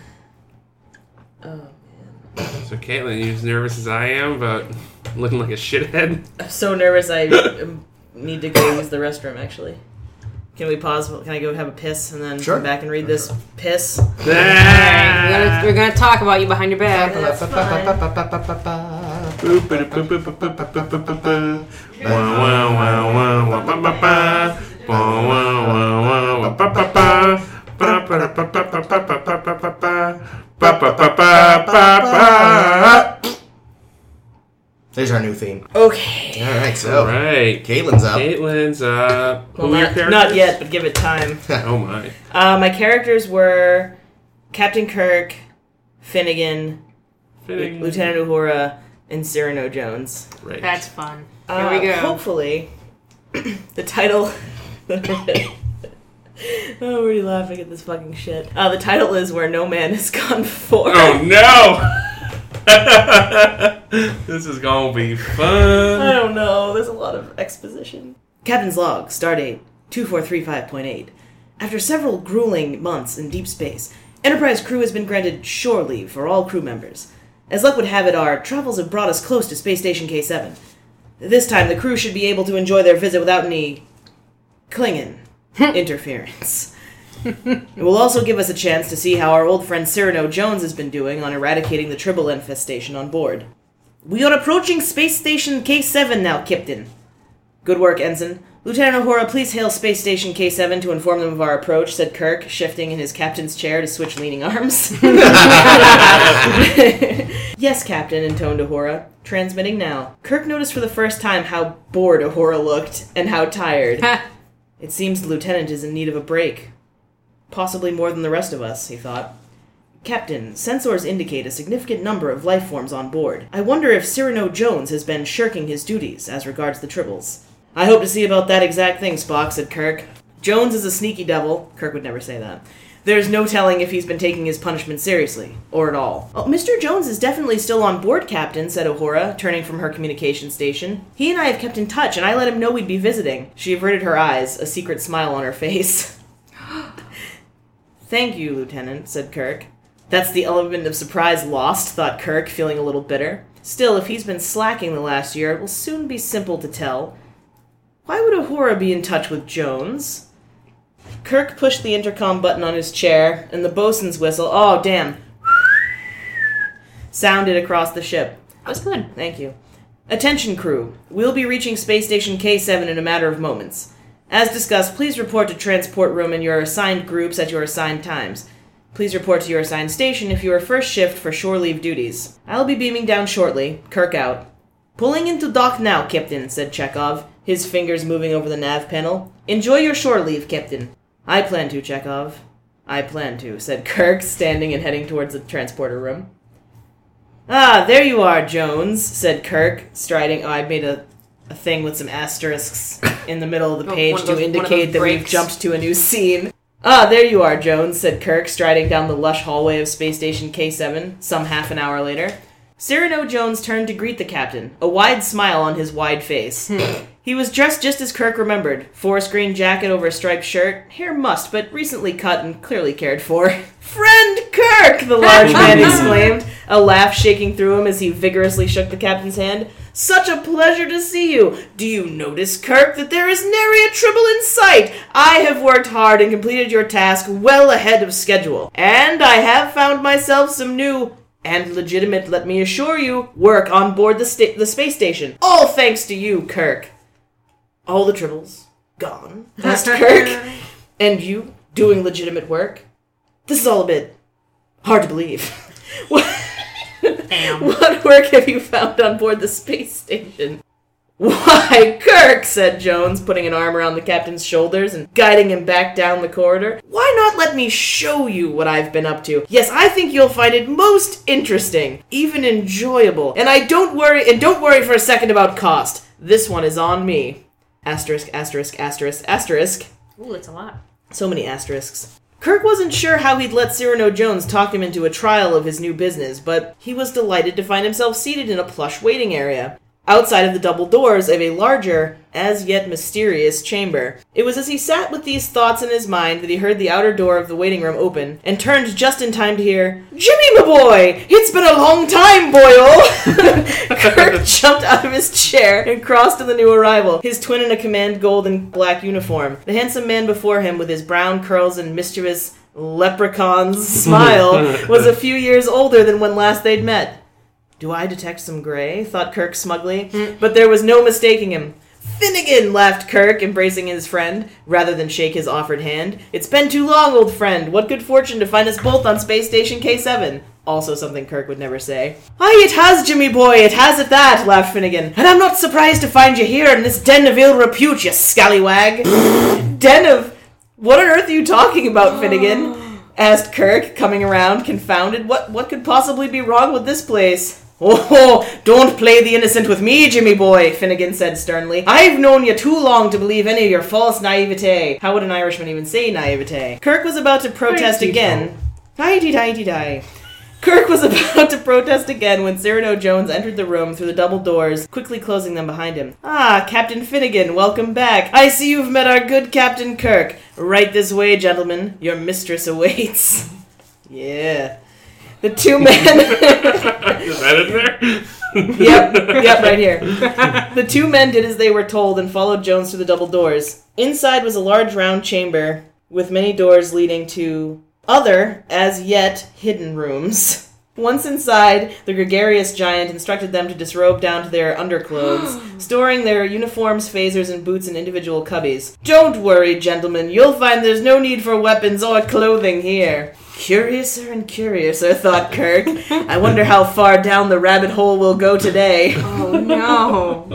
Oh. Man. So, Caitlin, you're as nervous as I am about looking like a shithead? I'm so nervous I need to go use the restroom, actually. Can we pause? Can I go have a piss and then Sure. come back and read this piss? We're gonna, we're gonna talk about you behind your back. That's There's our new theme. Okay. All right, so All right. Caitlin's up. Caitlin's up. Well, Who are your not, characters? not yet, but give it time. Oh my. Uh, my characters were Captain Kirk, Finnegan, Fitting. Lieutenant Uhura, and Cyrano Jones. Right. That's fun. Here Uh, we go. Hopefully, the title. oh, I'm already laughing at this fucking shit. Uh, the title is Where No Man Has Gone Before. Oh no! this is gonna be fun. I don't know. There's a lot of exposition. Captain's log, stardate 2435.8. After several grueling months in deep space, Enterprise crew has been granted shore leave for all crew members. As luck would have it, our travels have brought us close to Space Station K7. This time, the crew should be able to enjoy their visit without any Klingon interference. It will also give us a chance to see how our old friend Cyrano Jones has been doing on eradicating the Tribble infestation on board. We are approaching Space Station K7 now, Captain. Good work, Ensign. Lieutenant Uhura, please hail Space Station K7 to inform them of our approach, said Kirk, shifting in his captain's chair to switch leaning arms. yes, Captain, intoned Uhura. Transmitting now. Kirk noticed for the first time how bored Uhura looked and how tired. It seems the lieutenant is in need of a break. Possibly more than the rest of us, he thought. Captain, sensors indicate a significant number of life forms on board. I wonder if Cyrano Jones has been shirking his duties as regards the Tribbles. I hope to see about that exact thing, Spock, said Kirk. Jones is a sneaky devil. Kirk would never say that. There's no telling if he's been taking his punishment seriously, or at all. Oh, Mr. Jones is definitely still on board, Captain, said Uhura, turning from her communication station. He and I have kept in touch, and I let him know we'd be visiting. She averted her eyes, a secret smile on her face. Thank you, Lieutenant, said Kirk. That's the element of surprise lost, thought Kirk, feeling a little bitter. Still, if he's been slacking the last year, it will soon be simple to tell. Why would Uhura be in touch with Jones? Kirk pushed the intercom button on his chair, and the bosun's whistle, oh damn, sounded across the ship. That was good. Thank you. Attention, crew. We'll be reaching Space Station K7 in a matter of moments. As discussed, please report to transport room in your assigned groups at your assigned times. Please report to your assigned station if you are first shift for shore leave duties. I'll be beaming down shortly. Kirk out. Pulling into dock now, Captain, said Chekov, his fingers moving over the nav panel. Enjoy your shore leave, Captain. I plan to, Chekov. I plan to, said Kirk, standing and heading towards the transporter room. Ah, there you are, Jones, said Kirk, striding. Oh, I made a, a thing with some asterisks in the middle of the Oh, page one of to those- one indicate those that we've jumped to a new scene. Ah, there you are, Jones, said Kirk, striding down the lush hallway of Space Station K7 some half an hour later. Cyrano Jones turned to greet the captain, a wide smile on his wide face. he was dressed just as Kirk remembered forest green jacket over a striped shirt, hair mussed but recently cut and clearly cared for. Friend Kirk! the large man exclaimed, a laugh shaking through him as he vigorously shook the captain's hand. Such a pleasure to see you. Do you notice, Kirk, that there is nary a tribble in sight? I have worked hard and completed your task well ahead of schedule. And I have found myself some new and legitimate, let me assure you, work on board the, sta- the space station. All thanks to you, Kirk. All the tribbles gone, asked Kirk. And you doing legitimate work? This is all a bit hard to believe. What- work have you found on board the space station? Why, Kirk, said Jones, putting an arm around the captain's shoulders and guiding him back down the corridor. Why not let me show you what I've been up to? Yes, I think you'll find it most interesting, even enjoyable. And I don't worry, and don't worry for a second about cost. This one is on me. Asterisk, asterisk, asterisk, asterisk. Ooh, it's a lot. So many asterisks. Kirk wasn't sure how he'd let Cyrano Jones talk him into a trial of his new business, but he was delighted to find himself seated in a plush waiting area, outside of the double doors of a larger, as yet mysterious chamber. It was as he sat with these thoughts in his mind that he heard the outer door of the waiting room open, and turned just in time to hear, Jimmy, my boy! It's been a long time, boyle! Kirk jumped out of his chair and crossed to the new arrival, his twin in a command gold and black uniform. The handsome man before him, with his brown curls and mischievous leprechaun's smile, was a few years older than when last they'd met. Do I detect some gray? thought Kirk smugly, hmm. but there was no mistaking him. Finnegan, laughed Kirk, embracing his friend, rather than shake his offered hand. It's been too long, old friend. What good fortune to find us both on Space Station K7. Also something Kirk would never say. Aye, it has, Jimmy boy, it has at that, laughed Finnegan. And I'm not surprised to find you here in this den of ill repute, you scallywag. den of... What on earth are you talking about, Finnegan? asked Kirk, coming around, confounded. What what could possibly be wrong with this place? Oh, don't play the innocent with me, Jimmy boy, Finnegan said sternly. I've known you too long to believe any of your false naivete. How would an Irishman even say naivete? Kirk was about to protest again. Righty tighty die. Kirk was about to protest again when Cyrano Jones entered the room through the double doors, quickly closing them behind him. Ah, Captain Finnegan, welcome back. I see you've met our good Captain Kirk. Right this way, gentlemen. Your mistress awaits. yeah. The two men. Is that in there? yep, yep, right here. The two men did as they were told and followed Jones through the double doors. Inside was a large round chamber with many doors leading to other, as yet hidden rooms. Once inside, the gregarious giant instructed them to disrobe down to their underclothes, storing their uniforms, phasers, and boots in individual cubbies. Don't worry, gentlemen, you'll find there's no need for weapons or clothing here. Curiouser and curiouser, thought Kirk. I wonder how far down the rabbit hole we'll go today. Oh no.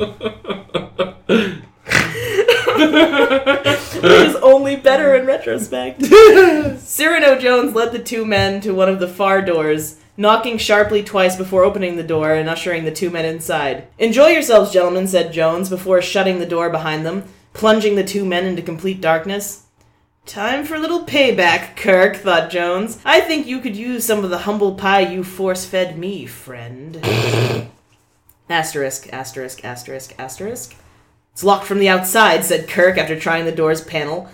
Which is only better in retrospect. Cyrano Jones led the two men to one of the far doors, knocking sharply twice before opening the door and ushering the two men inside. Enjoy yourselves, gentlemen, said Jones before shutting the door behind them, plunging the two men into complete darkness. Time for a little payback, Kirk, thought Jones. I think you could use some of the humble pie you force fed me, friend. asterisk, asterisk, asterisk, asterisk. It's locked from the outside, said Kirk after trying the door's panel.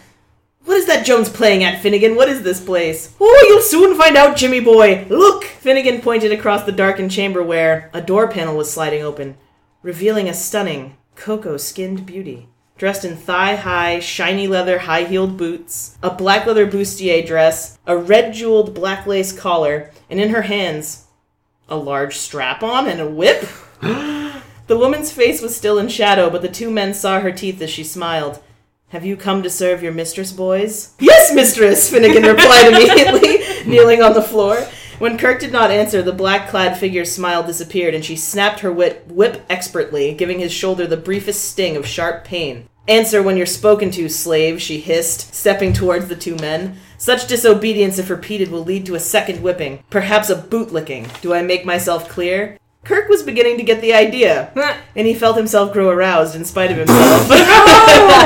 What is that Jones playing at, Finnegan? What is this place? Oh, you'll soon find out, Jimmy boy. Look! Finnegan pointed across the darkened chamber where a door panel was sliding open, revealing a stunning, cocoa skinned beauty. Dressed in thigh high, shiny leather, high heeled boots, a black leather bustier dress, a red jeweled black lace collar, and in her hands, a large strap on and a whip? The woman's face was still in shadow, but the two men saw her teeth as she smiled. Have you come to serve your mistress, boys? Yes, mistress, Finnegan replied immediately, kneeling on the floor. When Kirk did not answer, the black clad figure's smile disappeared, and she snapped her whip, whip expertly, giving his shoulder the briefest sting of sharp pain. Answer when you're spoken to, slave, she hissed, stepping towards the two men. Such disobedience, if repeated, will lead to a second whipping, perhaps a boot licking. Do I make myself clear? Kirk was beginning to get the idea, and he felt himself grow aroused in spite of himself.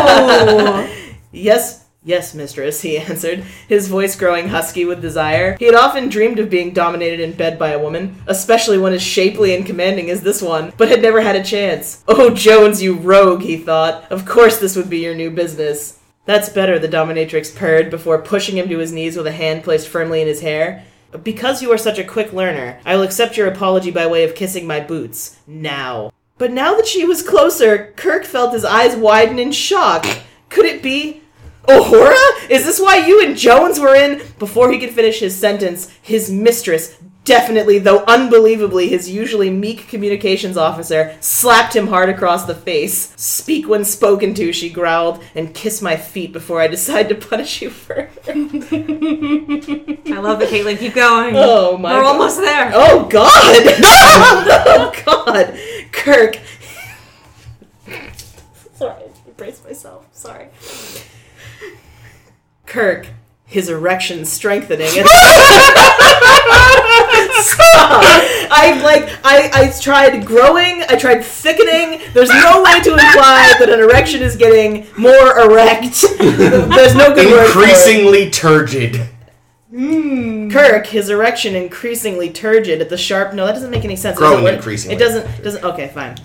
Oh! yes, Yes, mistress, he answered, his voice growing husky with desire. He had often dreamed of being dominated in bed by a woman, especially one as shapely and commanding as this one, but had never had a chance. Oh, Jones, you rogue, he thought. Of course this would be your new business. That's better, the dominatrix purred before pushing him to his knees with a hand placed firmly in his hair. Because you are such a quick learner, I will accept your apology by way of kissing my boots. Now. But now that she was closer, Kirk felt his eyes widen in shock. Could it be Uhura? Is this why you and Jones were in? Before he could finish his sentence, his mistress, definitely, though unbelievably, his usually meek communications officer, slapped him hard across the face. Speak when spoken to, she growled, and kiss my feet before I decide to punish you further. I love it, Caitlin. Keep going. Oh my We're God. almost there. Oh God! oh God! Kirk. Sorry, I braced myself. Sorry. Kirk, his erection strengthening. And Stop! I like I I tried growing. I tried thickening. There's no way to imply that an erection is getting more erect. There's no good word for it. Increasingly turgid. Hmm. Kirk, his erection increasingly turgid at the sharp. No, that doesn't make any sense. It Growing doesn't work- increasingly It doesn't. Doesn't. Okay, fine.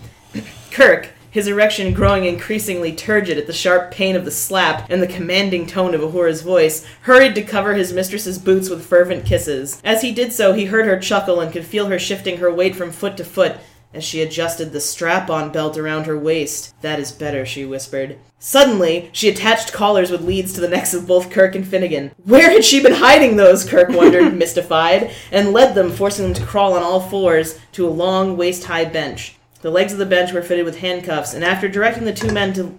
Kirk, his erection growing increasingly turgid at the sharp pain of the slap and the commanding tone of Uhura's voice, hurried to cover his mistress's boots with fervent kisses. As he did so, he heard her chuckle and could feel her shifting her weight from foot to foot as she adjusted the strap-on belt around her waist. That is better, she whispered. Suddenly, she attached collars with leads to the necks of both Kirk and Finnegan. Where had she been hiding those? Kirk wondered, mystified, and led them, forcing them to crawl on all fours to a long, waist-high bench. The legs of the bench were fitted with handcuffs, and after directing the two men to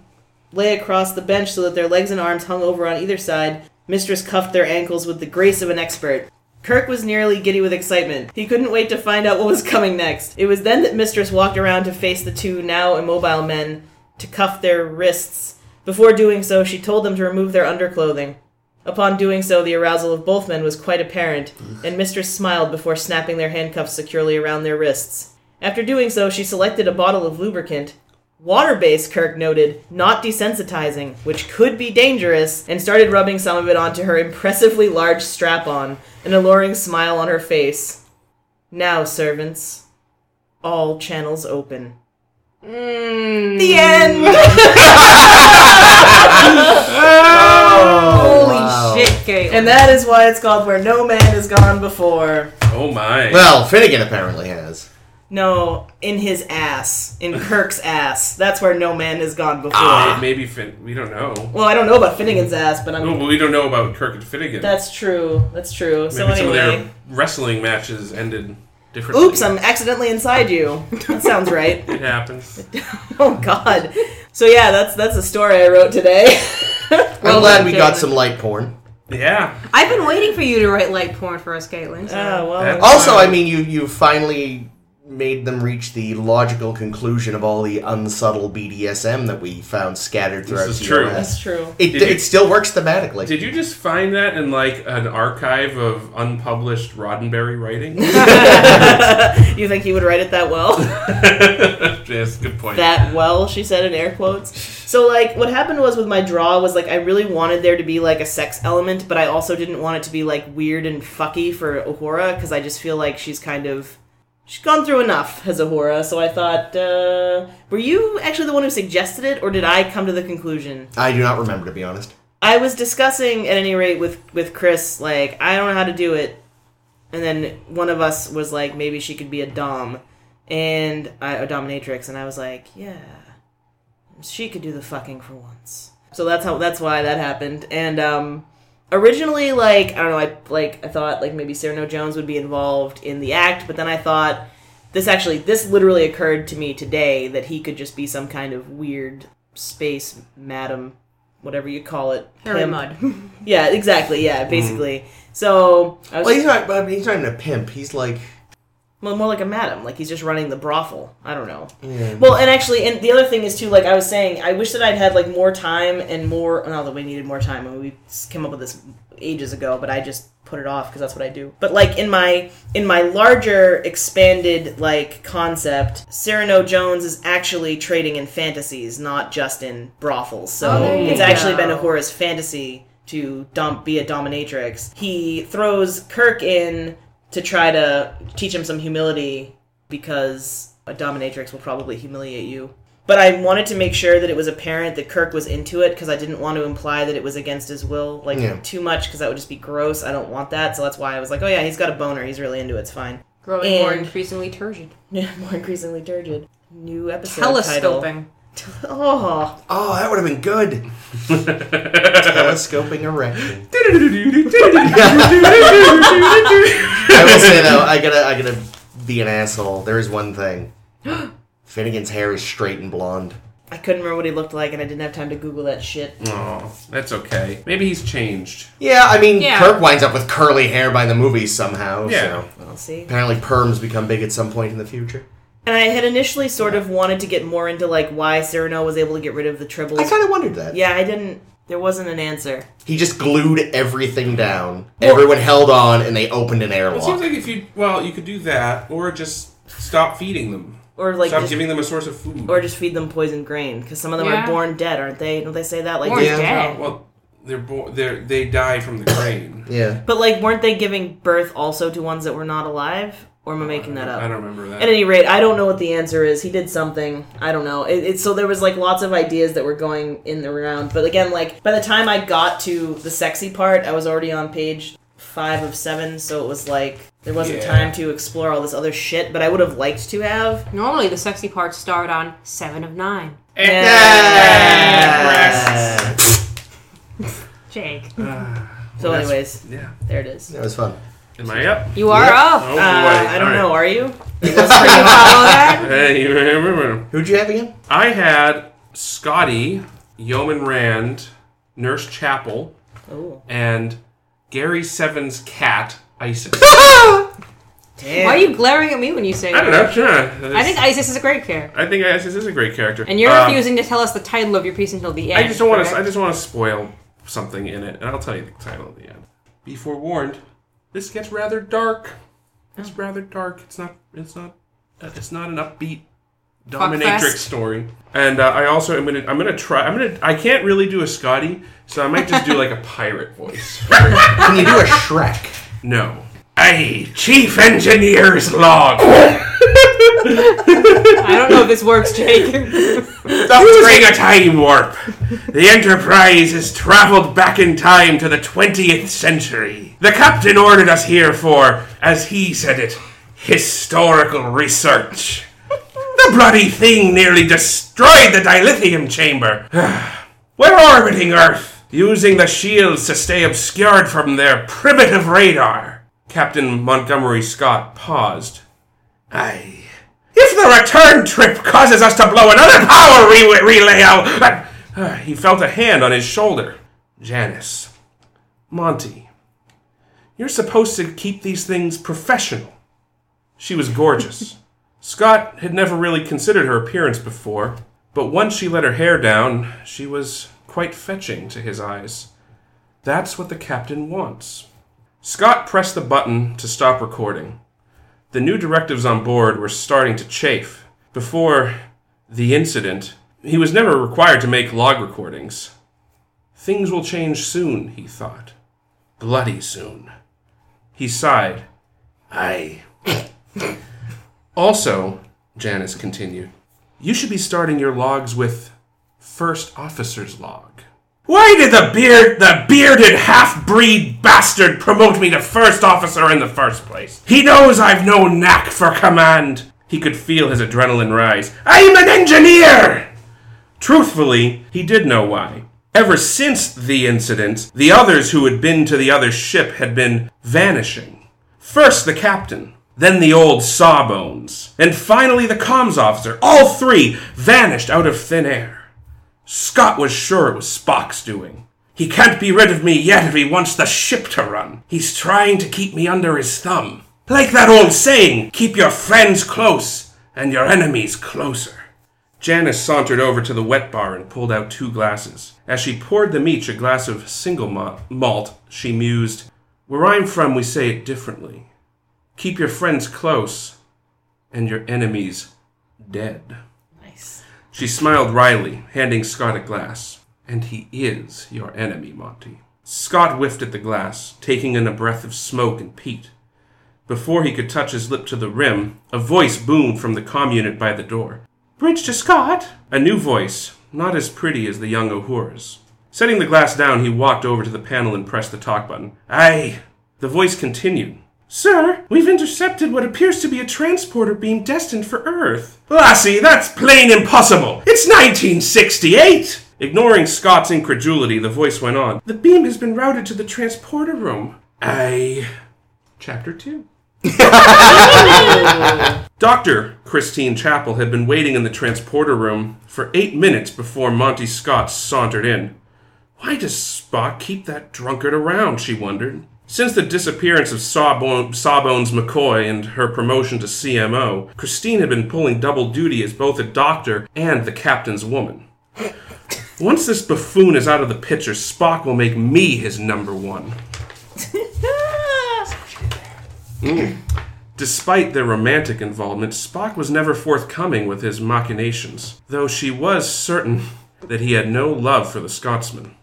lay across the bench so that their legs and arms hung over on either side, Mistress cuffed their ankles with the grace of an expert. Kirk was nearly giddy with excitement. He couldn't wait to find out what was coming next. It was then that Mistress walked around to face the two now immobile men to cuff their wrists. Before doing so, she told them to remove their underclothing. Upon doing so, the arousal of both men was quite apparent, and Mistress smiled before snapping their handcuffs securely around their wrists. After doing so, she selected a bottle of lubricant. Water based, Kirk noted, not desensitizing, which could be dangerous, and started rubbing some of it onto her impressively large strap on, an alluring smile on her face. Now, servants, all channels open. Mm. The end! Oh, Holy Wow. shit, Caitlin. and that is why it's called Where No Man Has Gone Before. Oh my. Well, Finnegan apparently has. No, in his ass. In Kirk's ass. That's where no man has gone before. May- maybe Fin- we don't know. Well, I don't know about Finnegan's ass, but I'm. No, but we don't know about Kirk and Finnegan. That's true. That's true. maybe so some of their wrestling matches ended differently. Oops, I'm accidentally inside you. That sounds right. It happens. Oh God. So yeah, that's that's a story I wrote today. I'm glad we got some light porn. Yeah. I've been waiting for you to write light porn for us, Caitlin. So. Oh well. That's- Also, I mean, you you finally made them reach the logical conclusion of all the unsubtle BDSM that we found scattered throughout This is true. TOS. that's true. It, Did you- it still works thematically. Did you just find that in like an archive of unpublished Roddenberry writing? You think he would write it that well? yes, good point. that well, she said in air quotes. So like what happened was with my draw was like I really wanted there to be like a sex element, but I also didn't want it to be like weird and fucky for Uhura because I just feel like she's kind of she's gone through enough as Uhura. So I thought, uh, were you actually the one who suggested it, or did I come to the conclusion? I do not remember, to be honest. I was discussing at any rate with with Chris like I don't know how to do it, and then one of us was like maybe she could be a dom, and I, a dominatrix, and I was like yeah, she could do the fucking for once. So that's how that's why that happened, and um. Originally, like I don't know, I like I thought like maybe Cyrano Jones would be involved in the act, but then I thought this actually this literally occurred to me today that he could just be some kind of weird space madam, whatever you call it, Harry pimp. Mudd. Yeah, exactly. Yeah, basically. So I was Well, he's not. But he's not even a pimp. He's like. Well, more like a madam. Like he's just running the brothel. I don't know. Yeah. Well, and actually, and the other thing is too. Like I was saying, I wish that I'd had like more time and more. Not that we needed more time. I mean, we came up with this ages ago, but I just put it off because that's what I do. But like in my in my larger expanded like concept, Cyrano Jones is actually trading in fantasies, not just in brothels. So Oh, it's actually been Uhura's fantasy to dom- be a dominatrix. He throws Kirk in to try to teach him some humility because a dominatrix will probably humiliate you. But I wanted to make sure that it was apparent that Kirk was into it because I didn't want to imply that it was against his will, like Yeah. too much, because that would just be gross. I don't want that, so that's why I was like, oh yeah, he's got a boner. He's really into it. It's fine. Growing more increasingly turgid. Yeah, more increasingly turgid. New episode title. Telescoping. Oh, Oh, that would have been good. Telescoping erection. I will say though, I gotta, I gotta be an asshole. There is one thing. Finnegan's hair is straight and blonde. I couldn't remember what he looked like, and I didn't have time to Google that shit. Oh, that's okay. Maybe he's changed. Yeah, I mean, Yeah. Kirk winds up with curly hair by the movies somehow. Yeah. So I'll see. apparently, perms become big at some point in the future. And I had initially sort of wanted to get more into like why Cyrano was able to get rid of the tribbles. I kind of wondered that. yeah, I didn't. There wasn't an answer. He just glued everything down. Everyone held on, and they opened an airlock. It seems airlock. like if you well, you could do that, or just stop feeding them. Or like, stop just, giving them a source of food. or just feed them poison grain because some of them Yeah. are born dead, aren't they? Don't they say that? Like, Born yeah. dead. well, they're born. They they die from the grain. Yeah. But like, weren't they giving birth also to ones that were not alive? Or am I making that up? I don't remember that. At any rate, I don't know what the answer is. He did something. I don't know. It, it, so there was like lots of ideas that were going in the round. But again, like by the time I got to the sexy part, I was already on page five of seven. So it was like there wasn't Yeah. time to explore all this other shit. But I would have liked to have. Normally, the sexy parts start on 7 of 9. Yeah. Jake. So, anyways, yeah. there it is. That was fun. Am I up? You are Yep. up. Oh boy! Uh, I don't All know. right. Are you? You follow that? Hey, you remember? Who'd you have again? I had Scotty, Yeoman Rand, Nurse Chapel, Oh, and Gary Seven's cat, Isis. damn. Why are you glaring at me when you say I don't that? know. Sure. I think Isis is a great character. I think Isis is a great character. And you're Uh, refusing to tell us the title of your piece until the end. I just don't want to. I just want to spoil something in it, and I'll tell you the title at the end. Be forewarned. This gets rather dark. It's rather dark. It's not. It's not. uh, It's not an upbeat dominatrix Fuckfest. story. And uh, I also am gonna. I'm gonna try. I'm gonna. I can't really do a Scotty, so I might just do like a pirate voice. Can you do a Shrek? No. Hey, Chief Engineer's log. I don't know if this works, Jake. Using a time warp, the Enterprise has traveled back in time to the 20th century. The captain ordered us here for, as he said it, historical research. The bloody thing nearly destroyed the dilithium chamber. We're orbiting Earth, using the shields to stay obscured from their primitive radar. Captain Montgomery Scott paused. Aye. If the return trip causes us to blow another power re- relay out. Uh, he felt a hand on his shoulder. Janice. Monty. You're supposed to keep these things professional. She was gorgeous. Scott had never really considered her appearance before, but once she let her hair down, she was quite fetching to his eyes. That's what the captain wants. Scott pressed the button to stop recording. The new directives on board were starting to chafe. Before the incident, he was never required to make log recordings. Things will change soon, he thought. Bloody soon. He sighed. Aye. also, Janice continued, you should be starting your logs with first officer's log. Why did the beard, the bearded half-breed bastard promote me to first officer in the first place? He knows I've no knack for command. He could feel his adrenaline rise. I'm an engineer! Truthfully, he did know why. Ever since the incident, the others who had been to the other ship had been vanishing. First the captain, then the old sawbones, and finally the comms officer. All three vanished out of thin air. Scott was sure it was Spock's doing. He can't be rid of me yet if he wants the ship to run. He's trying to keep me under his thumb. Like that old saying, keep your friends close and your enemies closer. Janice sauntered over to the wet bar and pulled out two glasses. As she poured them each a glass of single malt, she mused, Where I'm from, we say it differently. Keep your friends close and your enemies dead. She smiled wryly, handing Scott a glass. And he is your enemy, Monty. Scott whiffed at the glass, taking in a breath of smoke and peat. Before he could touch his lip to the rim, a voice boomed from the comm unit by the door. Bridge to Scott! A new voice, not as pretty as the young Uhura's. Setting the glass down, he walked over to the panel and pressed the talk button. Aye. The voice continued. Sir, we've intercepted what appears to be a transporter beam destined for Earth. Ah, Lassie, that's plain impossible! It's 1968! Ignoring Scott's incredulity, the voice went on. The beam has been routed to the transporter room. Aye. Chapter 2. Dr. Christine Chapel had been waiting in the transporter room for eight minutes before Monty Scott sauntered in. Why does Spock keep that drunkard around? she wondered. Since the disappearance of Sawbone, Sawbones McCoy and her promotion to CMO, Christine had been pulling double duty as both a doctor and the captain's woman. Once this buffoon is out of the picture, Spock will make me his number one. Hmm. Despite their romantic involvement, Spock was never forthcoming with his machinations, though she was certain that he had no love for the Scotsman.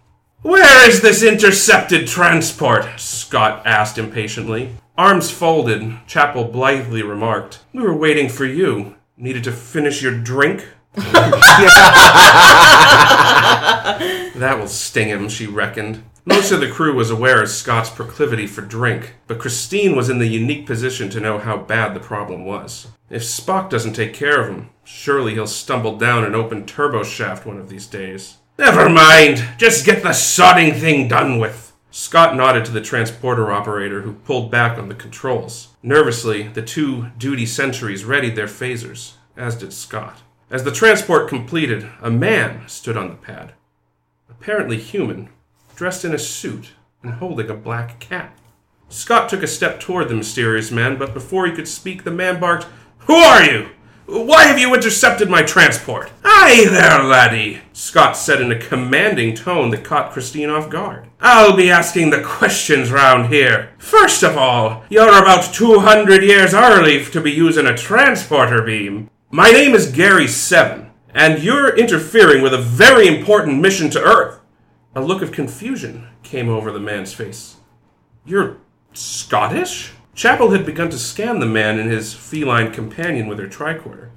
Where is this intercepted transport? Scott asked impatiently. Arms folded, Chapel blithely remarked, We were waiting for you. Needed to finish your drink? that will sting him, she reckoned. Most of the crew was aware of Scott's proclivity for drink, but Christine was in the unique position to know how bad the problem was. If Spock doesn't take care of him, surely he'll stumble down an open turbo shaft one of these days. Never mind, just get the sodding thing done with. Scott nodded to the transporter operator who pulled back on the controls. Nervously, the two duty sentries readied their phasers, as did Scott. As the transport completed, a man stood on the pad. Apparently human, dressed in a suit and holding a black cat. Scott took a step toward the mysterious man, but before he could speak, the man barked, Who are you? Why have you intercepted my transport? Aye there, laddie, Scott said in a commanding tone that caught Christine off guard. I'll be asking the questions round here. First of all, you're about 200 years early to be using a transporter beam. My name is Gary Seven, and you're interfering with a very important mission to Earth. A look of confusion came over the man's face. You're Scottish? Chapel had begun to scan the man and his feline companion with her tricorder.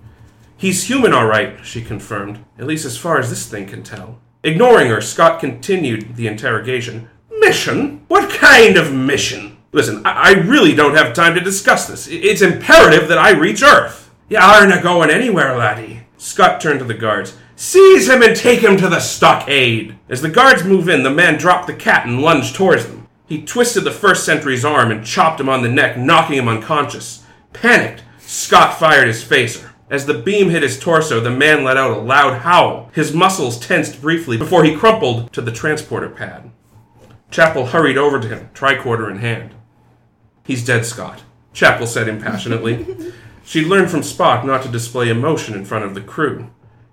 He's human, all right, she confirmed, at least as far as this thing can tell. Ignoring her, Scott continued the interrogation. Mission? What kind of mission? Listen, I, I really don't have time to discuss this. It's imperative that I reach Earth. You aren't going anywhere, laddie. Scott turned to the guards. Seize him and take him to the stockade. As the guards moved in, the man dropped the cat and lunged towards them. He twisted the first sentry's arm and chopped him on the neck, knocking him unconscious. Panicked, Scott fired his phaser. As the beam hit his torso, the man let out a loud howl. His muscles tensed briefly before he crumpled to the transporter pad. Chapel hurried over to him, tricorder in hand. He's dead, Scott, Chapel said impassionately. She'd learned from Spock not to display emotion in front of the crew.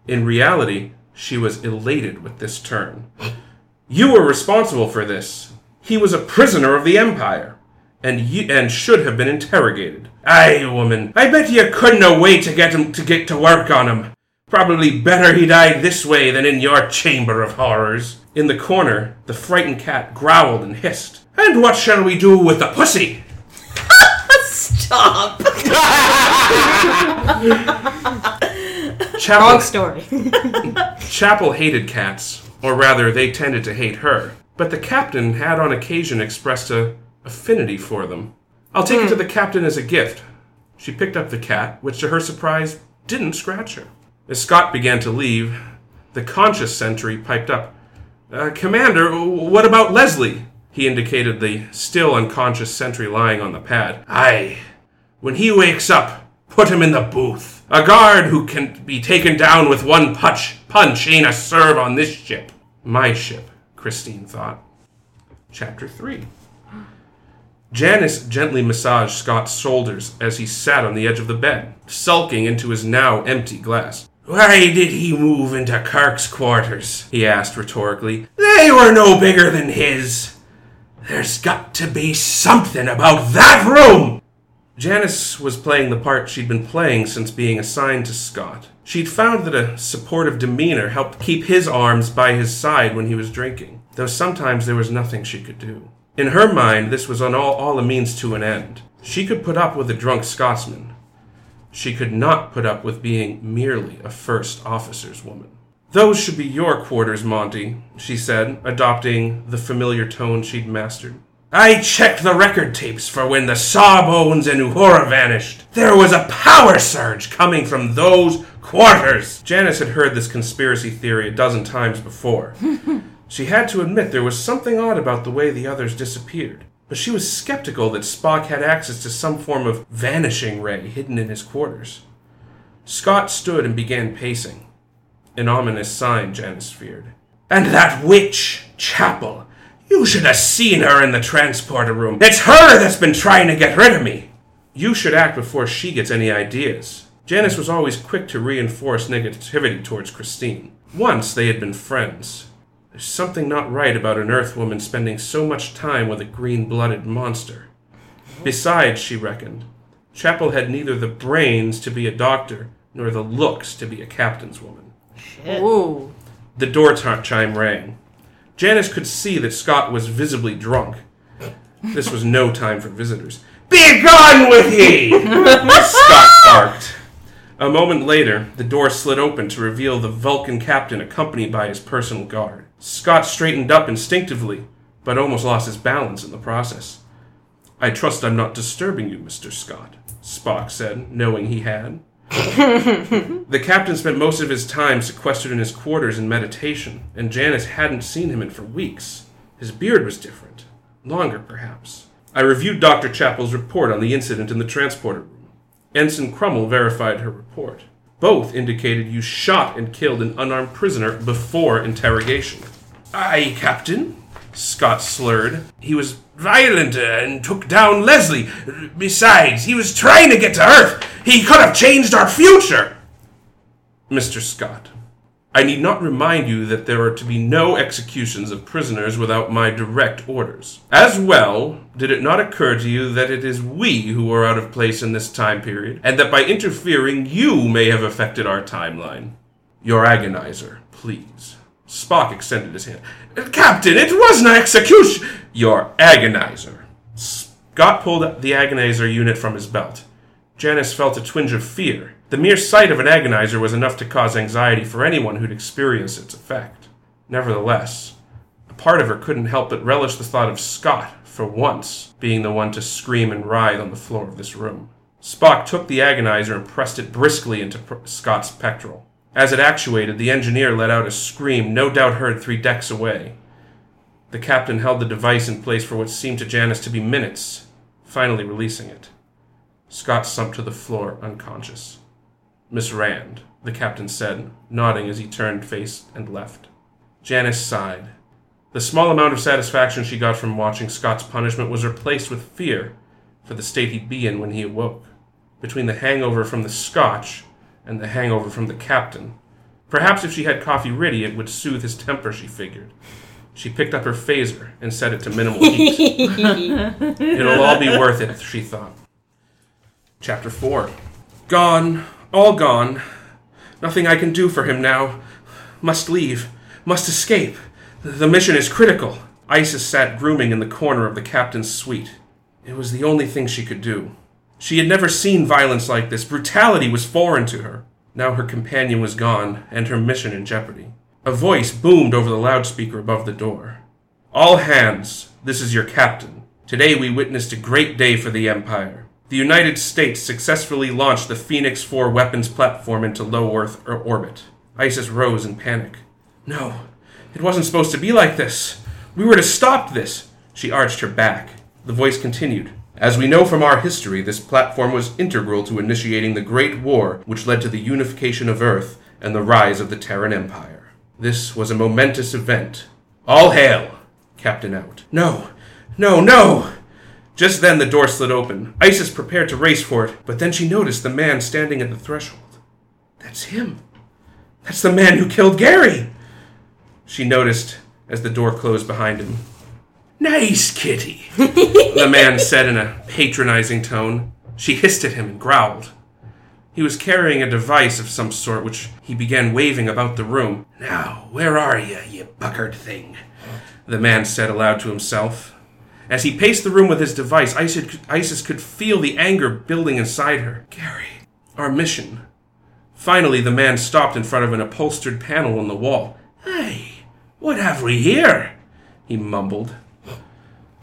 In reality, she was elated with this turn. You were responsible for this. He was a prisoner of the Empire, and you, and should have been interrogated. Aye, woman, I bet you couldn't have wait to get him to get to work on him. Probably better he died this way than in your chamber of horrors. In the corner, the frightened cat growled and hissed. And what shall we do with the pussy? Stop. Chapel, Wrong story. Chapel hated cats, or rather, they tended to hate her. But the captain had on occasion expressed a affinity for them. I'll take it to the captain as a gift. She picked up the cat, which to her surprise didn't scratch her. As Scott began to leave, the conscious sentry piped up. Uh, Commander, what about Leslie? He indicated the still unconscious sentry lying on the pad. Aye. When he wakes up, put him in the booth. A guard who can be taken down with one punch, punch ain't a serve on this ship. My ship, Christine thought. Chapter 3 Janice gently massaged Scott's shoulders as he sat on the edge of the bed, sulking into his now empty glass. Why did he move into Kirk's quarters? he asked rhetorically. They were no bigger than his. There's got to be something about that room! Janice was playing the part she'd been playing since being assigned to Scott. She'd found that a supportive demeanor helped keep his arms by his side when he was drinking. though sometimes there was nothing she could do. In her mind, this was on all, all a means to an end. She could put up with a drunk Scotsman. She could not put up with being merely a first officer's woman. Those should be your quarters, Monty, she said, adopting the familiar tone she'd mastered. I checked the record tapes for when the Sawbones and Uhura vanished. There was a power surge coming from those quarters. Janice had heard this conspiracy theory a dozen times before. she had to admit there was something odd about the way the others disappeared. But she was skeptical that Spock had access to some form of vanishing ray hidden in his quarters. Scott stood and began pacing. An ominous sign, Janice feared. And that witch, Chapel. You should have seen her in the transporter room. It's her that's been trying to get rid of me. You should act before she gets any ideas. Janice was always quick to reinforce negativity towards Christine. Once they had been friends. There's something not right about an Earth woman spending so much time with a green blooded monster. Besides, she reckoned, Chapel had neither the brains to be a doctor nor the looks to be a captain's woman. Shit. Ooh. The door t- chime rang. Janice could see that Scott was visibly drunk. This was no time for visitors. Be gone with ye! Scott barked. A moment later, the door slid open to reveal the Vulcan captain accompanied by his personal guard. Scott straightened up instinctively, but almost lost his balance in the process. I trust I'm not disturbing you, Mr. Scott, Spock said, knowing he had. the captain spent most of his time sequestered in his quarters in meditation, and Janice hadn't seen him in for weeks. His beard was different, longer perhaps. I reviewed Dr. Chapel's report on the incident in the transporter room. Ensign Crummell verified her report. Both indicated you shot and killed an unarmed prisoner before interrogation. Aye, Captain, Scott slurred. He was violent and took down Leslie. Besides, he was trying to get to Earth. He could have changed our future. Mr. Scott, I need not remind you that there are to be no executions of prisoners without my direct orders. As well, did it not occur to you that it is we who are out of place in this time period, and that by interfering you may have affected our timeline? Your agonizer, please. Spock extended his hand. Captain, it wasn't an execution! Your agonizer. Scott pulled the agonizer unit from his belt. Janice felt a twinge of fear. The mere sight of an agonizer was enough to cause anxiety for anyone who'd experienced its effect. Nevertheless, a part of her couldn't help but relish the thought of Scott, for once, being the one to scream and writhe on the floor of this room. Spock took the agonizer and pressed it briskly into Scott's pectoral. As it actuated, the engineer let out a scream no doubt heard three decks away. The captain held the device in place for what seemed to Janice to be minutes, finally releasing it. Scott sunk to the floor unconscious. Miss Rand, the captain said, nodding as he turned face and left. Janice sighed. The small amount of satisfaction she got from watching Scott's punishment was replaced with fear for the state he'd be in when he awoke. Between the hangover from the scotch and the hangover from the captain. Perhaps if she had coffee ready, it would soothe his temper, she figured. She picked up her phaser and set it to minimal heat. It'll all be worth it, she thought. Chapter 4 Gone, all gone. Nothing I can do for him now. Must leave. Must escape. The mission is critical. Isis sat grooming in the corner of the captain's suite. It was the only thing she could do. She had never seen violence like this. Brutality was foreign to her. Now her companion was gone, and her mission in jeopardy. A voice boomed over the loudspeaker above the door. All hands, this is your captain. Today we witnessed a great day for the Empire. The United States successfully launched the Phoenix 4 weapons platform into low Earth orbit. Isis rose in panic. No, it wasn't supposed to be like this. We were to stop this. She arched her back. The voice continued. As we know from our history, this platform was integral to initiating the Great War which led to the unification of Earth and the rise of the Terran Empire. This was a momentous event. All hail! Captain out. No, no, no! Just then the door slid open. Isis prepared to race for it, but then she noticed the man standing at the threshold. That's him. That's the man who killed Gary! She noticed as the door closed behind him. Nice kitty, the man said in a patronizing tone. She hissed at him and growled. He was carrying a device of some sort which he began waving about the room. Now, where are you, you buckered thing? the man said aloud to himself. As he paced the room with his device, Isis, could feel the anger building inside her. Gary, our mission. Finally, the man stopped in front of an upholstered panel on the wall. Hey, what have we here? He mumbled.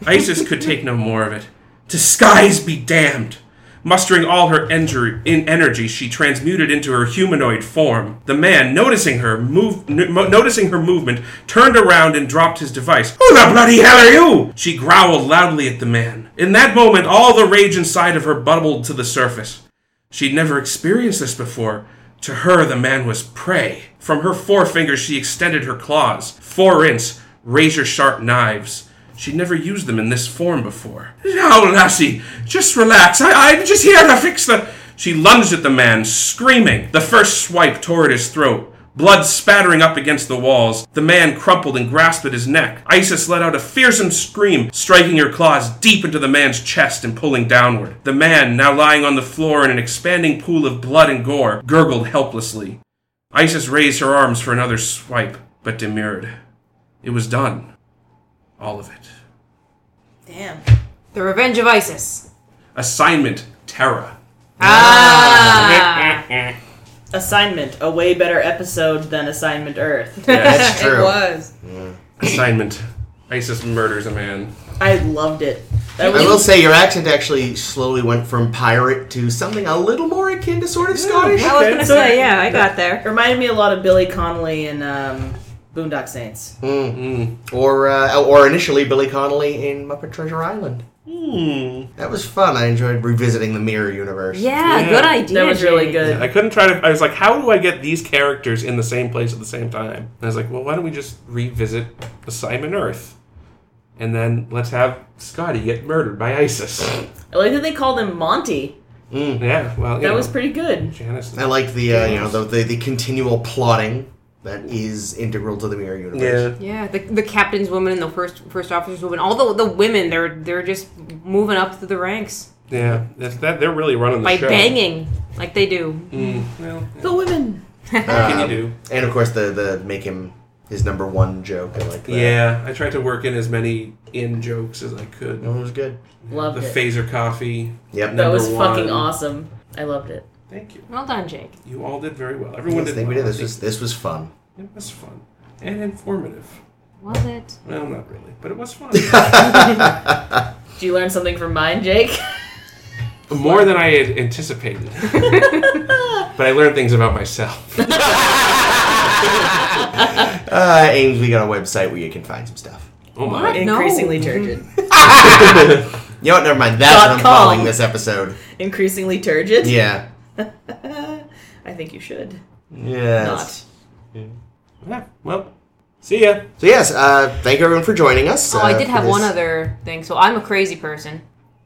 Isis could take no more of it. Disguise be damned! Mustering all her in energy, she transmuted into her humanoid form. The man, noticing her move, n- noticing her movement, turned around and dropped his device. Who the bloody hell are you? She growled loudly at the man. In that moment, all the rage inside of her bubbled to the surface. She'd never experienced this before. To her, the man was prey. From her forefingers, she extended her claws, four inch, razor sharp knives. She'd never used them in this form before. Now, lassie, just relax. I, I'm just here to fix the. She lunged at the man, screaming. The first swipe tore at his throat. Blood spattering up against the walls. The man crumpled and grasped at his neck. Isis let out a fearsome scream, striking her claws deep into the man's chest and pulling downward. The man, now lying on the floor in an expanding pool of blood and gore, gurgled helplessly. Isis raised her arms for another swipe, but demurred. It was done. All of it. Damn. The Revenge of Isis. Assignment Terra. Ah, Assignment, a way better episode than Assignment Earth. That's true. it was. Assignment. Isis murders a man. I loved it. That I was will say your accent actually slowly went from pirate to something a little more akin to sort of Scottish. I was gonna say, yeah, I got there. reminded me a lot of Billy Connolly and um, Boondock Saints. Or uh, or initially Billy Connolly in Muppet Treasure Island. Hmm. That was fun. I enjoyed revisiting the Mirror Universe. Yeah, Yeah. good idea. That was really Jake. good. I couldn't try to. I was like, how do I get these characters in the same place at the same time? And I was like, well, why don't we just revisit Simon Earth? And then let's have Scotty get murdered by Isis. I like that they called him Monty. yeah, well, you That know, was pretty good. Janice. I like the uh, you know the, the the continual plotting that is integral to the Mirror Universe. Yeah. Yeah, the, the captain's woman and the first first officer's woman, all the the women, they're they're just moving up through the ranks Yeah, that's, that they're really running the by show. banging like they do. Mm, well, The women. what can you do? And of course the the make him his number one joke. I like that. Yeah, I tried to work in as many in jokes as I could. No, it was good. Loved the it. phaser coffee. Yep. that number was fucking awesome. I loved it. Thank you. Well done, Jake. You all did very well. I Everyone did. think we well. did. This was this was fun. It was fun and informative. Was it? Well, not really, but it was fun. Did you learn something from mine, Jake? More than I had anticipated. but I learned things about myself. Uh, Ames, we got a website where you can find some stuff. Oh my. What? No. Increasingly turgid. You know what? Never mind. That's what I'm Dot com. calling this episode. Increasingly turgid? Yeah. I think you should. Yeah. Not. Yeah, well, see ya. So yes, uh, thank everyone for joining us. Oh, uh, I did have this- one other thing. So I'm a crazy person.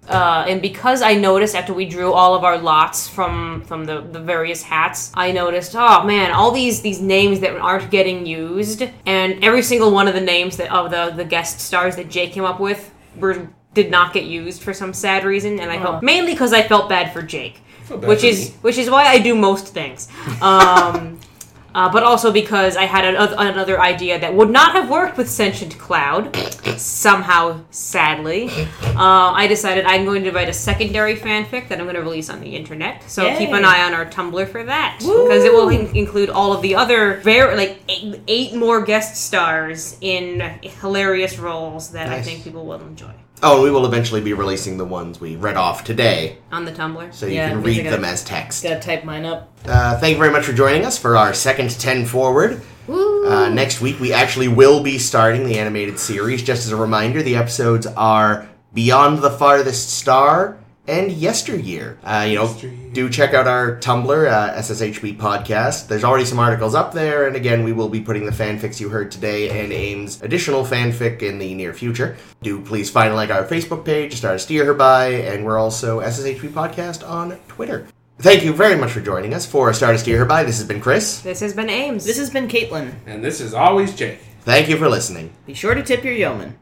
Uh, and because I noticed after we drew all of our lots from from the, the various hats, I noticed, oh man, all these these names that aren't getting used, and every single one of the names that of the the guest stars that Jake came up with were did not get used for some sad reason, and I felt mainly because I felt bad for Jake, Felt bad which is me. which is why I do most things. Um, uh, but also because I had an, another idea that would not have worked with Sentient Cloud, somehow, sadly. Uh, I decided I'm going to write a secondary fanfic that I'm going to release on the internet. So Yay. keep an eye on our Tumblr for that, because it will in- include all of the other very like eight, eight more guest stars in hilarious roles that I think people will enjoy Oh, we will eventually be releasing the ones we read off today, on the Tumblr. so you Yeah, can read I them gotta- as text. Gotta type mine up. Uh, thank you very much for joining us for our second 10 forward. Uh, next week, we actually will be starting the animated series. Just as a reminder, the episodes are Beyond the Farthest Star and Yesteryear. Uh, you know, Yesteryear. do check out our Tumblr, uh, SSHB Podcast. There's already some articles up there, and again, we will be putting the fanfics you heard today and Ames' additional fanfic in the near future. Do please find and like our Facebook page, Star to Steer Her By, and we're also SSHB Podcast on Twitter. Thank you very much for joining us for Star to Steer Her By. This has been Chris. This has been Ames. This has been Caitlin. And this is always Jake. Thank you for listening. Be sure to tip your yeoman.